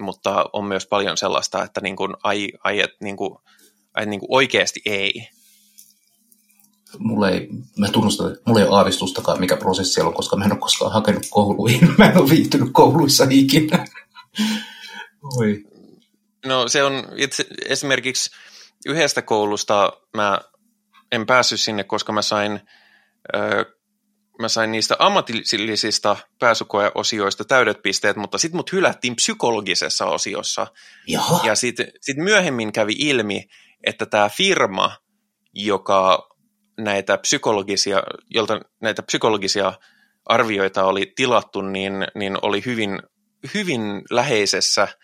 Mutta on myös paljon sellaista, että niin kuin, ai, ai, että niin kuin, ai, niin kuin oikeasti ei. Mulla ei, mä tunnustan, että mulla ei ole aavistustakaan, mikä prosessi on, koska mä en ole koskaan hakenut kouluihin. (laughs) Mä en ole viihtynyt kouluissa ikinä. Oi. No se on itse, esimerkiksi yhdestä koulusta mä en päässyt sinne, koska mä sain, ö, mä sain niistä ammatillisista pääsykoeosioista täydet pisteet, mutta sitten mut hylättiin psykologisessa osiossa. Jaha. Ja sitten sit myöhemmin kävi ilmi, että tämä firma, joka näitä psykologisia, jolta näitä psykologisia arvioita oli tilattu, niin, niin oli hyvin, hyvin läheisessä –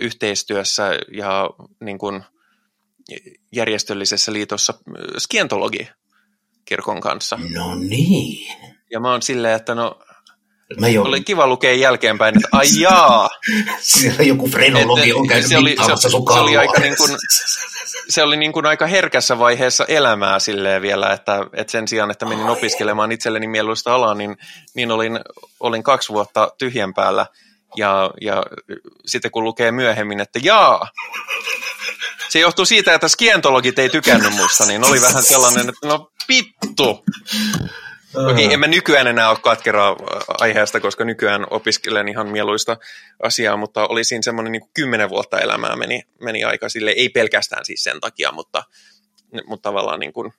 yhteistyössä ja niin kuin järjestöllisessä liitossa skientologi kirkon kanssa. No niin. Ja mä oon silleen, että no Mä jo... Oli kiva lukea jälkeenpäin, että ai jaa. (laughs) Siellä joku frenologi on käynyt se oli, se, sun se oli aika niin kuin, (laughs) se oli niin kuin aika herkässä vaiheessa elämää silleen vielä, että, että sen sijaan, että menin opiskelemaan itselleni mieluista alaa, niin, niin olin, olin kaksi vuotta tyhjän päällä – ja, ja sitten kun lukee myöhemmin, että jaa, se johtuu siitä, että skientologit ei tykännyt musta, niin oli vähän sellainen, että no pittu. Okei, en mä nykyään enää ole katkeraa aiheesta, koska nykyään opiskelen ihan mieluista asiaa, mutta oli siinä semmoinen niin kymmenen vuotta elämää meni, meni aika sille, ei pelkästään siis sen takia, mutta, mutta tavallaan niin kuin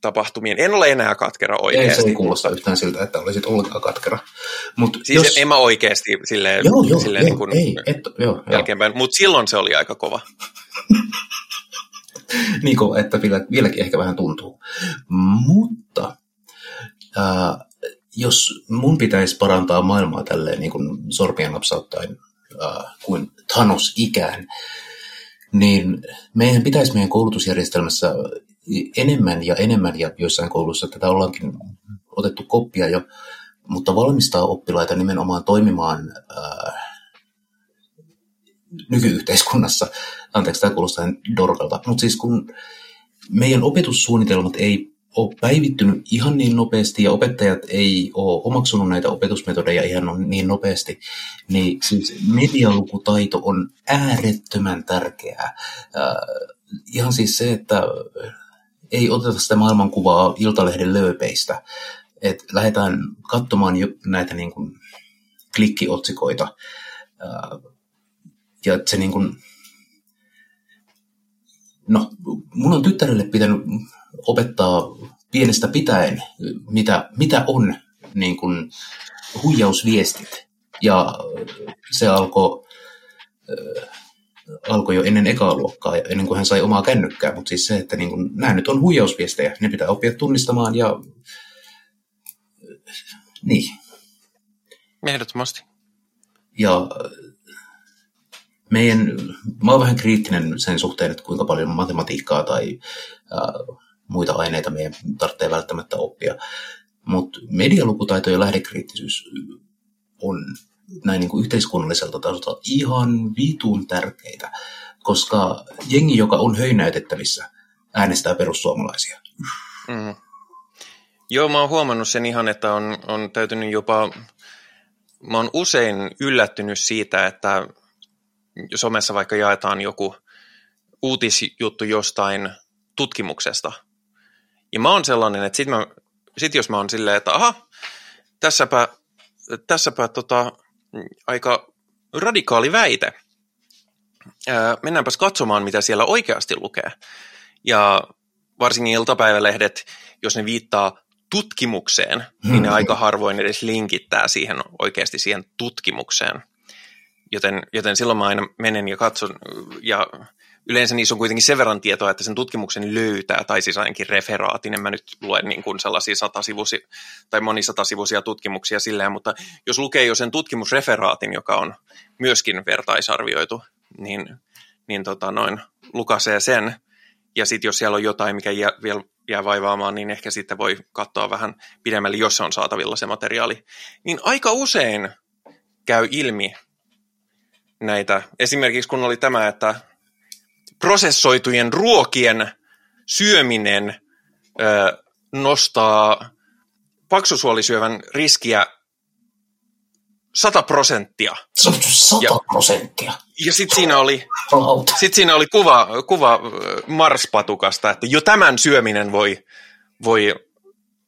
tapahtumien. En ole enää katkera oikeasti. Ei se ei kuulosta yhtään siltä, että olisit ollenkaan katkera. Mut siis jos... en mä oikeasti silleen, joo, joo, silleen joo, niin kuin ei, et, joo, jälkeenpäin, mutta silloin se oli aika kova. (laughs) niin kuin, että vielä, vieläkin ehkä vähän tuntuu. Mutta ää, jos mun pitäisi parantaa maailmaa tälleen niin kuin sormien napsauttaen ää, kuin Thanos ikään, niin meidän pitäisi meidän koulutusjärjestelmässä enemmän ja enemmän, ja joissain kouluissa tätä ollaankin otettu koppia jo, mutta valmistaa oppilaita nimenomaan toimimaan ää, nykyyhteiskunnassa. Anteeksi, tämä kuulostaa dorkalta. Mutta siis kun meidän opetussuunnitelmat ei ole päivittynyt ihan niin nopeasti ja opettajat ei ole omaksunut näitä opetusmetodeja ihan niin nopeasti, niin siis medialukutaito on äärettömän tärkeää. Äh, ihan siis se, että ei oteta sitä maailmankuvaa Iltalehden lööpeistä, että lähdetään katsomaan näitä niin kuin klikkiotsikoita ja se niin kuin, no, mun on tyttärelle pitänyt opettaa pienestä pitäen, mitä, mitä on niin kuin huijausviestit. Ja se alkoi alkoi jo ennen ekaa luokkaa, ennen kuin hän sai omaa kännykkää, mutta siis se, että niin kuin, nämä nyt on huijausviestejä, ne pitää oppia tunnistamaan ja niin. Ehdottomasti. Ja meidän, mä oon vähän kriittinen sen suhteen, että kuinka paljon matematiikkaa tai ää, muita aineita meidän tarvitsee välttämättä oppia. Mutta medialukutaito ja lähdekriittisyys on näin niin kuin yhteiskunnalliselta tasolta ihan vitun tärkeitä, koska jengi, joka on höynäytettävissä, äänestää perussuomalaisia. Mm. Joo, mä oon huomannut sen ihan, että on, on täytynyt jopa, mä oon usein yllättynyt siitä, että somessa vaikka jaetaan joku uutisjuttu jostain tutkimuksesta. Ja mä oon sellainen, että sit, mä, sit jos mä oon silleen, että aha, tässäpä, tässäpä tota, aika radikaali väite. Ää, mennäänpäs katsomaan, mitä siellä oikeasti lukee. Ja varsinkin iltapäivälehdet, jos ne viittaa tutkimukseen, niin ne hmm. aika harvoin edes linkittää siihen oikeasti siihen tutkimukseen. Joten, joten silloin mä aina menen ja katson, ja yleensä niissä on kuitenkin sen verran tietoa, että sen tutkimuksen löytää, tai siis ainakin referaatin, en mä nyt lue niin kuin sellaisia satasivuisia tai monisatasivuisia tutkimuksia silleen, mutta jos lukee jo sen tutkimusreferaatin, joka on myöskin vertaisarvioitu, niin, niin tota noin, lukasee sen, ja sitten jos siellä on jotain, mikä jää, vielä jää vaivaamaan, niin ehkä sitten voi katsoa vähän pidemmälle, jos se on saatavilla se materiaali. Niin aika usein käy ilmi, näitä. Esimerkiksi kun oli tämä, että prosessoitujen ruokien syöminen ö, nostaa paksusuolisyövän riskiä 100 prosenttia. 100 prosenttia? Ja, ja sitten siinä oli, sit siinä oli kuva, kuva Marspatukasta, että jo tämän syöminen voi, voi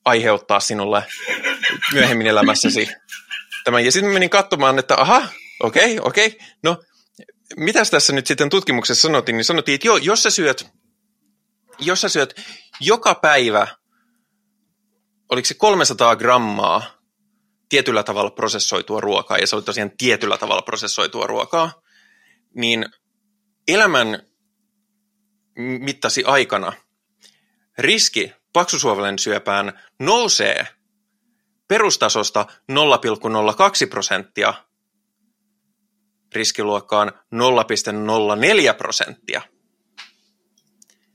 aiheuttaa sinulle myöhemmin elämässäsi tämän. Ja sitten menin katsomaan, että aha, Okei, okay, okei. Okay. No, mitäs tässä nyt sitten tutkimuksessa sanottiin? Niin sanottiin, että joo, jos sä syöt, jos sä syöt joka päivä, oliko se 300 grammaa tietyllä tavalla prosessoitua ruokaa, ja se oli tosiaan tietyllä tavalla prosessoitua ruokaa, niin elämän mittasi aikana riski paksusuovelen syöpään nousee perustasosta 0,02 prosenttia riskiluokkaan 0,04 prosenttia.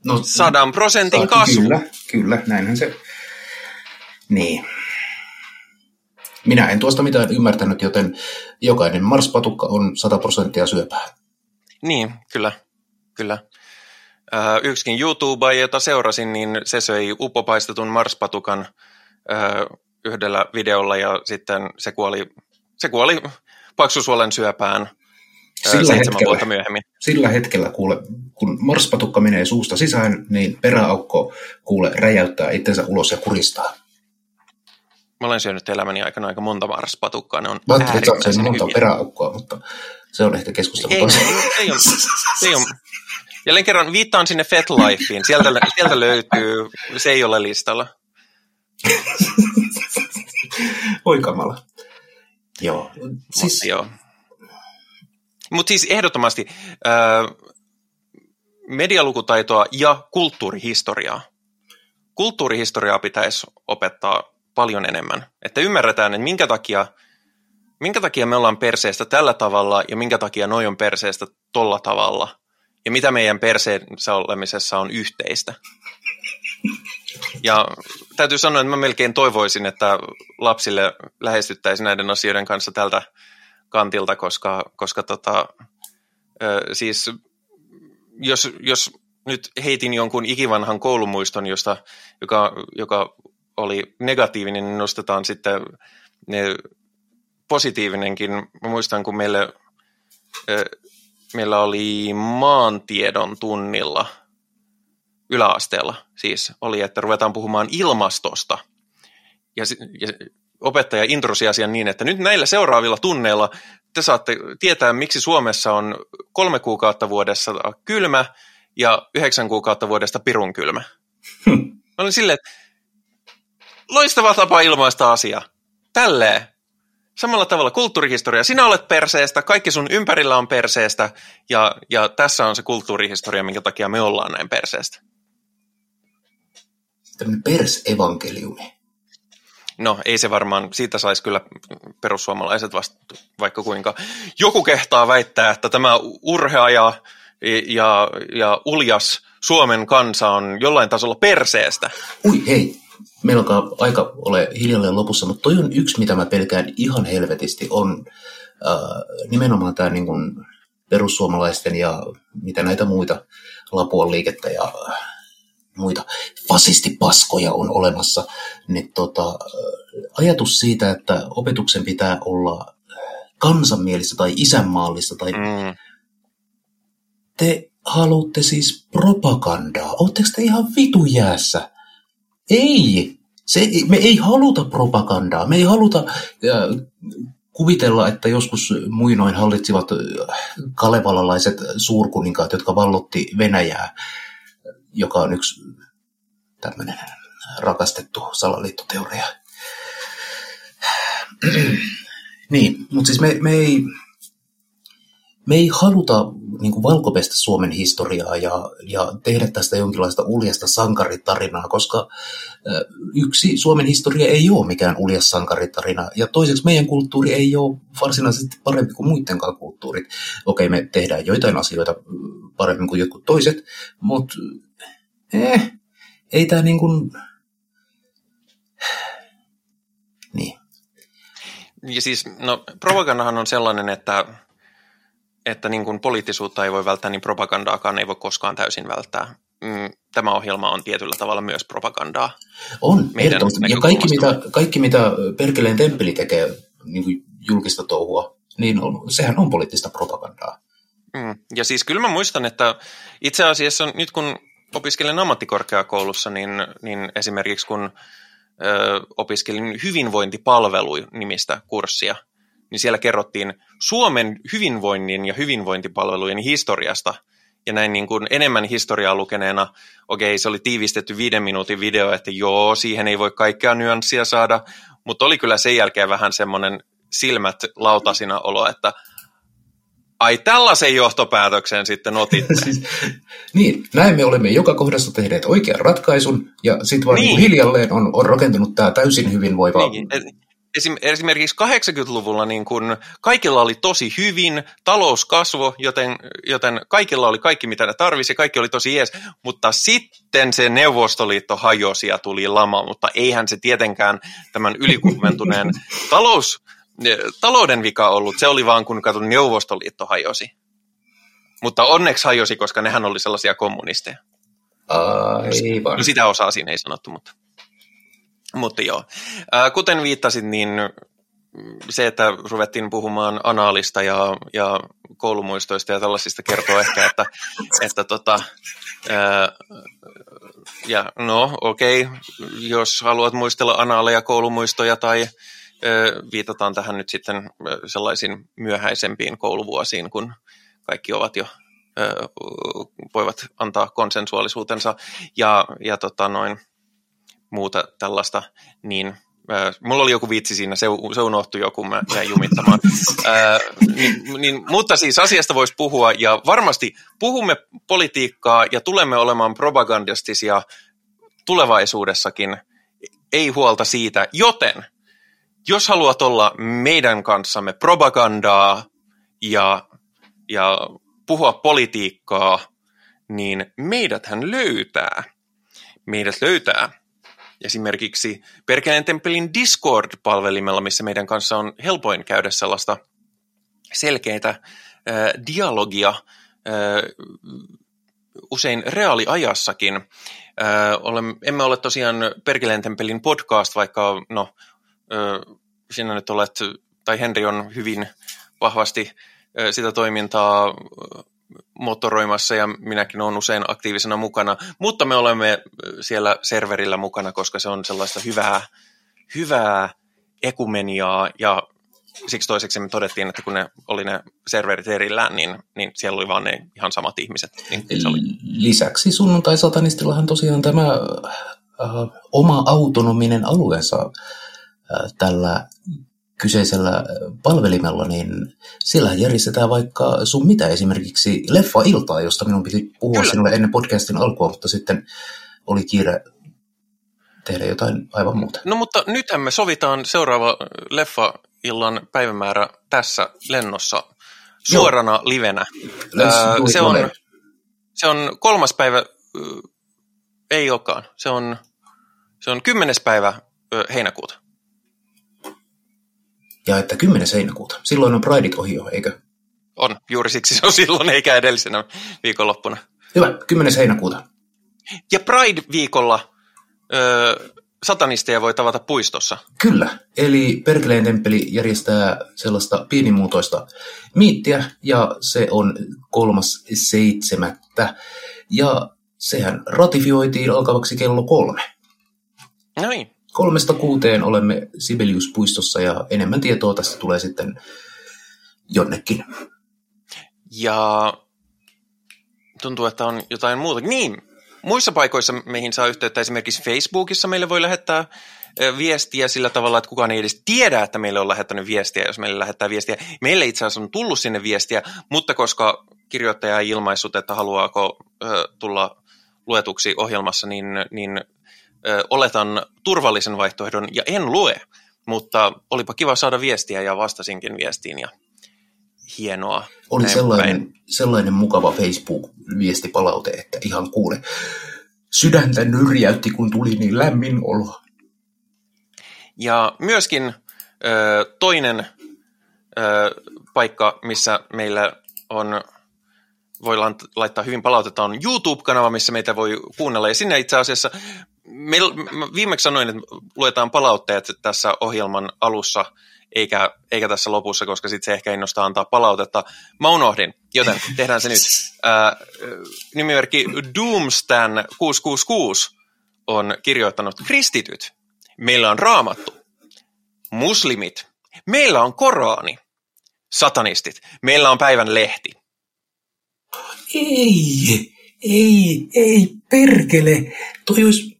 No, Sadan prosentin saati, kasvu. Kyllä, kyllä, näinhän se. Niin. Minä en tuosta mitään ymmärtänyt, joten jokainen marspatukka on 100 prosenttia syöpää. Niin, kyllä, kyllä. Yksikin YouTuber, jota seurasin, niin se söi upopaistetun marspatukan yhdellä videolla ja sitten se kuoli, se kuoli paksusuolen syöpään sillä hetkellä, vuotta myöhemmin. Sillä hetkellä, kuule, kun marspatukka menee suusta sisään, niin peräaukko kuule räjäyttää itsensä ulos ja kuristaa. Mä olen syönyt elämäni aikana aika monta marspatukkaa, ne on Mä ajattelin, että monta peräaukkoa, mutta se on ehkä keskustelu. Ei, ei, ei, ole, ei ole. Jälleen kerran viittaan sinne FetLifeen, sieltä, sieltä löytyy, se ei ole listalla. Oi kamala. Joo. Siis, Mut joo. Mutta siis ehdottomasti, äh, medialukutaitoa ja kulttuurihistoriaa. Kulttuurihistoriaa pitäisi opettaa paljon enemmän, että ymmärretään, että minkä takia, minkä takia me ollaan perseestä tällä tavalla ja minkä takia noi on perseestä tolla tavalla ja mitä meidän perseessä olemisessa on yhteistä. Ja täytyy sanoa, että mä melkein toivoisin, että lapsille lähestyttäisiin näiden asioiden kanssa tältä kantilta, koska, koska tota, siis jos, jos nyt heitin jonkun ikivanhan koulumuiston, josta, joka, joka oli negatiivinen, niin nostetaan sitten ne positiivinenkin. Mä muistan, kun meille, meillä oli maantiedon tunnilla yläasteella siis oli, että ruvetaan puhumaan ilmastosta. Ja, ja opettaja introsi asian niin, että nyt näillä seuraavilla tunneilla te saatte tietää, miksi Suomessa on kolme kuukautta vuodessa kylmä ja yhdeksän kuukautta vuodesta pirun kylmä. Hmm. Olin silleen, että loistava tapa ilmaista asia. Tälleen. Samalla tavalla kulttuurihistoria. Sinä olet perseestä, kaikki sun ympärillä on perseestä ja, ja tässä on se kulttuurihistoria, minkä takia me ollaan näin perseestä. Tämmöinen persevankeliumi. No ei se varmaan, siitä saisi kyllä perussuomalaiset vasta vaikka kuinka. Joku kehtaa väittää, että tämä urhea ja, ja, ja uljas Suomen kansa on jollain tasolla perseestä. Ui hei, meillä aika ole hiljalleen lopussa, mutta toi on yksi, mitä mä pelkään ihan helvetisti, on äh, nimenomaan tämä niin perussuomalaisten ja mitä näitä muita Lapuan liikettä ja muita fasistipaskoja on olemassa, niin tota, ajatus siitä, että opetuksen pitää olla kansanmielistä tai isänmaallista tai mm. te haluatte siis propagandaa. Oletteko te ihan vitu jäässä? Ei! Se, me ei haluta propagandaa. Me ei haluta äh, kuvitella, että joskus muinoin hallitsivat kalevalalaiset suurkuninkaat, jotka vallotti Venäjää joka on yksi tämmöinen rakastettu salaliittoteoria. (clears throat) niin, mutta siis me, me, ei, me ei haluta niin valkopestä Suomen historiaa ja, ja tehdä tästä jonkinlaista uljasta sankaritarinaa, koska yksi Suomen historia ei ole mikään uljas sankaritarina, ja toiseksi meidän kulttuuri ei ole varsinaisesti parempi kuin muidenkaan kulttuurit. Okei, me tehdään joitain asioita paremmin kuin jotkut toiset, mutta eh, ei tämä niin kuin... Niin. Ja siis, no propagandahan on sellainen, että, että niin kuin poliittisuutta ei voi välttää, niin propagandaakaan ei voi koskaan täysin välttää. Mm, tämä ohjelma on tietyllä tavalla myös propagandaa. On. Ja kaikki mitä, kaikki, mitä Perkeleen temppeli tekee niin kuin julkista touhua, niin on, sehän on poliittista propagandaa. Mm. Ja siis kyllä mä muistan, että itse asiassa nyt kun opiskelen ammattikorkeakoulussa, niin, niin esimerkiksi kun ö, opiskelin hyvinvointipalvelu-nimistä kurssia, niin siellä kerrottiin Suomen hyvinvoinnin ja hyvinvointipalvelujen historiasta. Ja näin niin kuin enemmän historiaa lukeneena, okei, se oli tiivistetty viiden minuutin video, että joo, siihen ei voi kaikkea nyanssia saada, mutta oli kyllä sen jälkeen vähän semmoinen silmät lautasina olo, että – Ai tällaisen johtopäätöksen sitten otitte. (laughs) siis, niin, näin me olemme joka kohdassa tehneet oikean ratkaisun, ja sitten vaan niin. hiljalleen on, on rakentunut tämä täysin hyvinvoiva... Niin. Esimerkiksi 80-luvulla niin kun kaikilla oli tosi hyvin, talous kasvo, joten, joten kaikilla oli kaikki mitä ne tarvisi, kaikki oli tosi jees, mutta sitten se Neuvostoliitto hajosi ja tuli lama, mutta eihän se tietenkään tämän (laughs) ylikuumentuneen talous talouden vika ollut, se oli vaan kun katson Neuvostoliitto hajosi. Mutta onneksi hajosi, koska nehän oli sellaisia kommunisteja. Aivan. No sitä osaa siinä ei sanottu, mutta, mutta joo. Kuten viittasit, niin se, että ruvettiin puhumaan anaalista ja, ja koulumuistoista ja tällaisista kertoo ehkä, että, (laughs) että tota, ää, ja no okei, okay, jos haluat muistella anaaleja, koulumuistoja tai viitataan tähän nyt sitten sellaisiin myöhäisempiin kouluvuosiin, kun kaikki ovat jo voivat antaa konsensuaalisuutensa ja, ja tota noin, muuta tällaista, niin mulla oli joku vitsi siinä, se, se unohtui jo, kun mä jäin jumittamaan. Ää, niin, niin, mutta siis asiasta voisi puhua, ja varmasti puhumme politiikkaa ja tulemme olemaan propagandistisia tulevaisuudessakin. Ei huolta siitä, joten jos haluat olla meidän kanssamme propagandaa ja, ja puhua politiikkaa, niin meidät hän löytää. Meidät löytää esimerkiksi Perkeleen temppelin Discord-palvelimella, missä meidän kanssa on helpoin käydä sellaista selkeitä äh, dialogia, äh, usein reaaliajassakin. Äh, olemme, emme ole tosiaan Perkeleen temppelin podcast, vaikka no, sinä nyt olet, tai Henri on hyvin vahvasti sitä toimintaa motoroimassa ja minäkin olen usein aktiivisena mukana, mutta me olemme siellä serverillä mukana, koska se on sellaista hyvää, hyvää ekumeniaa ja siksi toiseksi me todettiin, että kun ne oli ne serverit erillään, niin, niin siellä oli vaan ne ihan samat ihmiset. Niin se oli. Lisäksi sunnuntai-satanistillahan tosiaan tämä äh, oma autonominen alueensa äh, tällä kyseisellä palvelimella, niin siellä järjestetään vaikka sun mitä esimerkiksi leffa-iltaa, josta minun piti puhua Kyllä. sinulle ennen podcastin alkua, mutta sitten oli kiire tehdä jotain aivan muuta. No mutta nythän me sovitaan seuraava leffa-illan päivämäärä tässä lennossa suorana Joo. livenä. Ää, se, on, se on kolmas päivä, ei olekaan, se on, se on kymmenes päivä heinäkuuta. Ja että 10. heinäkuuta. Silloin on Prideit ohi jo, eikö? On, juuri siksi se on silloin, eikä edellisenä viikonloppuna. Hyvä, 10. heinäkuuta. Ja Pride-viikolla ö, satanisteja voi tavata puistossa. Kyllä, eli Perkeleen temppeli järjestää sellaista pienimuotoista miittiä, ja se on kolmas seitsemättä. Ja sehän ratifioitiin alkavaksi kello kolme. No niin kolmesta kuuteen olemme Sibelius-puistossa ja enemmän tietoa tästä tulee sitten jonnekin. Ja tuntuu, että on jotain muuta. Niin, muissa paikoissa meihin saa yhteyttä esimerkiksi Facebookissa meille voi lähettää viestiä sillä tavalla, että kukaan ei edes tiedä, että meille on lähettänyt viestiä, jos meille lähettää viestiä. Meille itse asiassa on tullut sinne viestiä, mutta koska kirjoittaja ei ilmaissut, että haluaako tulla luetuksi ohjelmassa, niin, niin oletan turvallisen vaihtoehdon ja en lue, mutta olipa kiva saada viestiä ja vastasinkin viestiin ja hienoa. Oli sellainen, sellainen mukava Facebook-viestipalaute, että ihan kuule, sydäntä nyrjäytti, kun tuli niin lämmin olo. Ja myöskin ö, toinen ö, paikka, missä meillä on voidaan laittaa hyvin palautetta, on YouTube-kanava, missä meitä voi kuunnella. Ja sinne itse asiassa me, viimeksi sanoin, että luetaan palautteet tässä ohjelman alussa, eikä, eikä tässä lopussa, koska sitten se ehkä innostaa antaa palautetta. Mä unohdin, joten tehdään se nyt. Ää, nimimerkki Doomstan 666 on kirjoittanut kristityt. Meillä on raamattu. Muslimit. Meillä on Korani. Satanistit. Meillä on päivän lehti. Ei, ei, ei, perkele. Toi olisi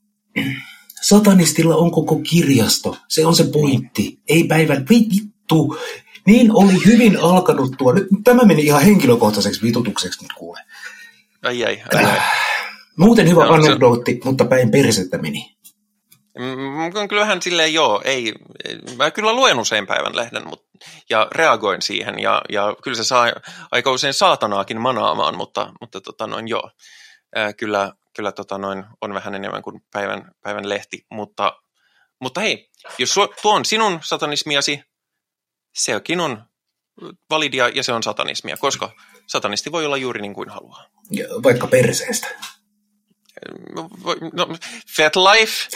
Satanistilla on koko kirjasto. Se on se pointti. Ei päivän vittu. Niin oli hyvin alkanut tuo. Nyt tämä meni ihan henkilökohtaiseksi vitutukseksi nyt kuule. Ai ai, ai, ai. Muuten hyvä no, anekdootti, se... mutta päin persettä meni. Mm, kyllähän silleen joo, ei, mä kyllä luen usein päivän lehden mutta, ja reagoin siihen ja, ja kyllä se saa aika usein saatanaakin manaamaan, mutta, mutta tota noin joo, äh, kyllä, kyllä tota noin, on vähän enemmän kuin päivän, päivän lehti, mutta, mutta hei, jos tuo on sinun satanismiasi, sekin on validia ja se on satanismia, koska satanisti voi olla juuri niin kuin haluaa. Ja vaikka perseestä. No, no fat life.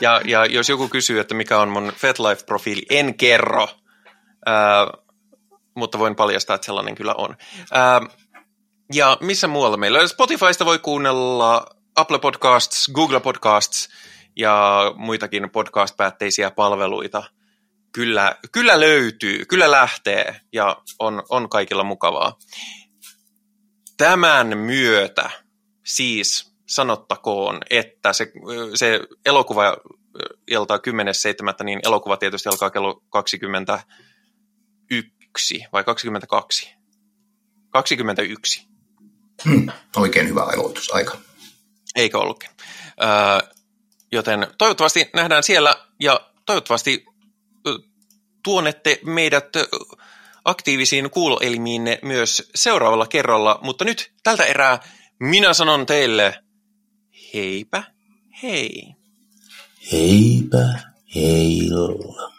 Ja, ja jos joku kysyy, että mikä on mun FetLife-profiili, en kerro, ää, mutta voin paljastaa, että sellainen kyllä on. Ää, ja missä muualla meillä? Spotifysta voi kuunnella Apple Podcasts, Google Podcasts ja muitakin podcast-päätteisiä palveluita. Kyllä, kyllä löytyy, kyllä lähtee ja on, on kaikilla mukavaa. Tämän myötä siis sanottakoon, että se, se elokuva iltaa 10.7. niin elokuva tietysti alkaa kello 21 vai 22? 21. Hmm, oikein hyvä aloitusaika. Eikö ollutkin. Öö, joten toivottavasti nähdään siellä ja toivottavasti tuonette meidät aktiivisiin kuuloelimiinne myös seuraavalla kerralla, mutta nyt tältä erää minä sanon teille heipä hei. Heipä heillä.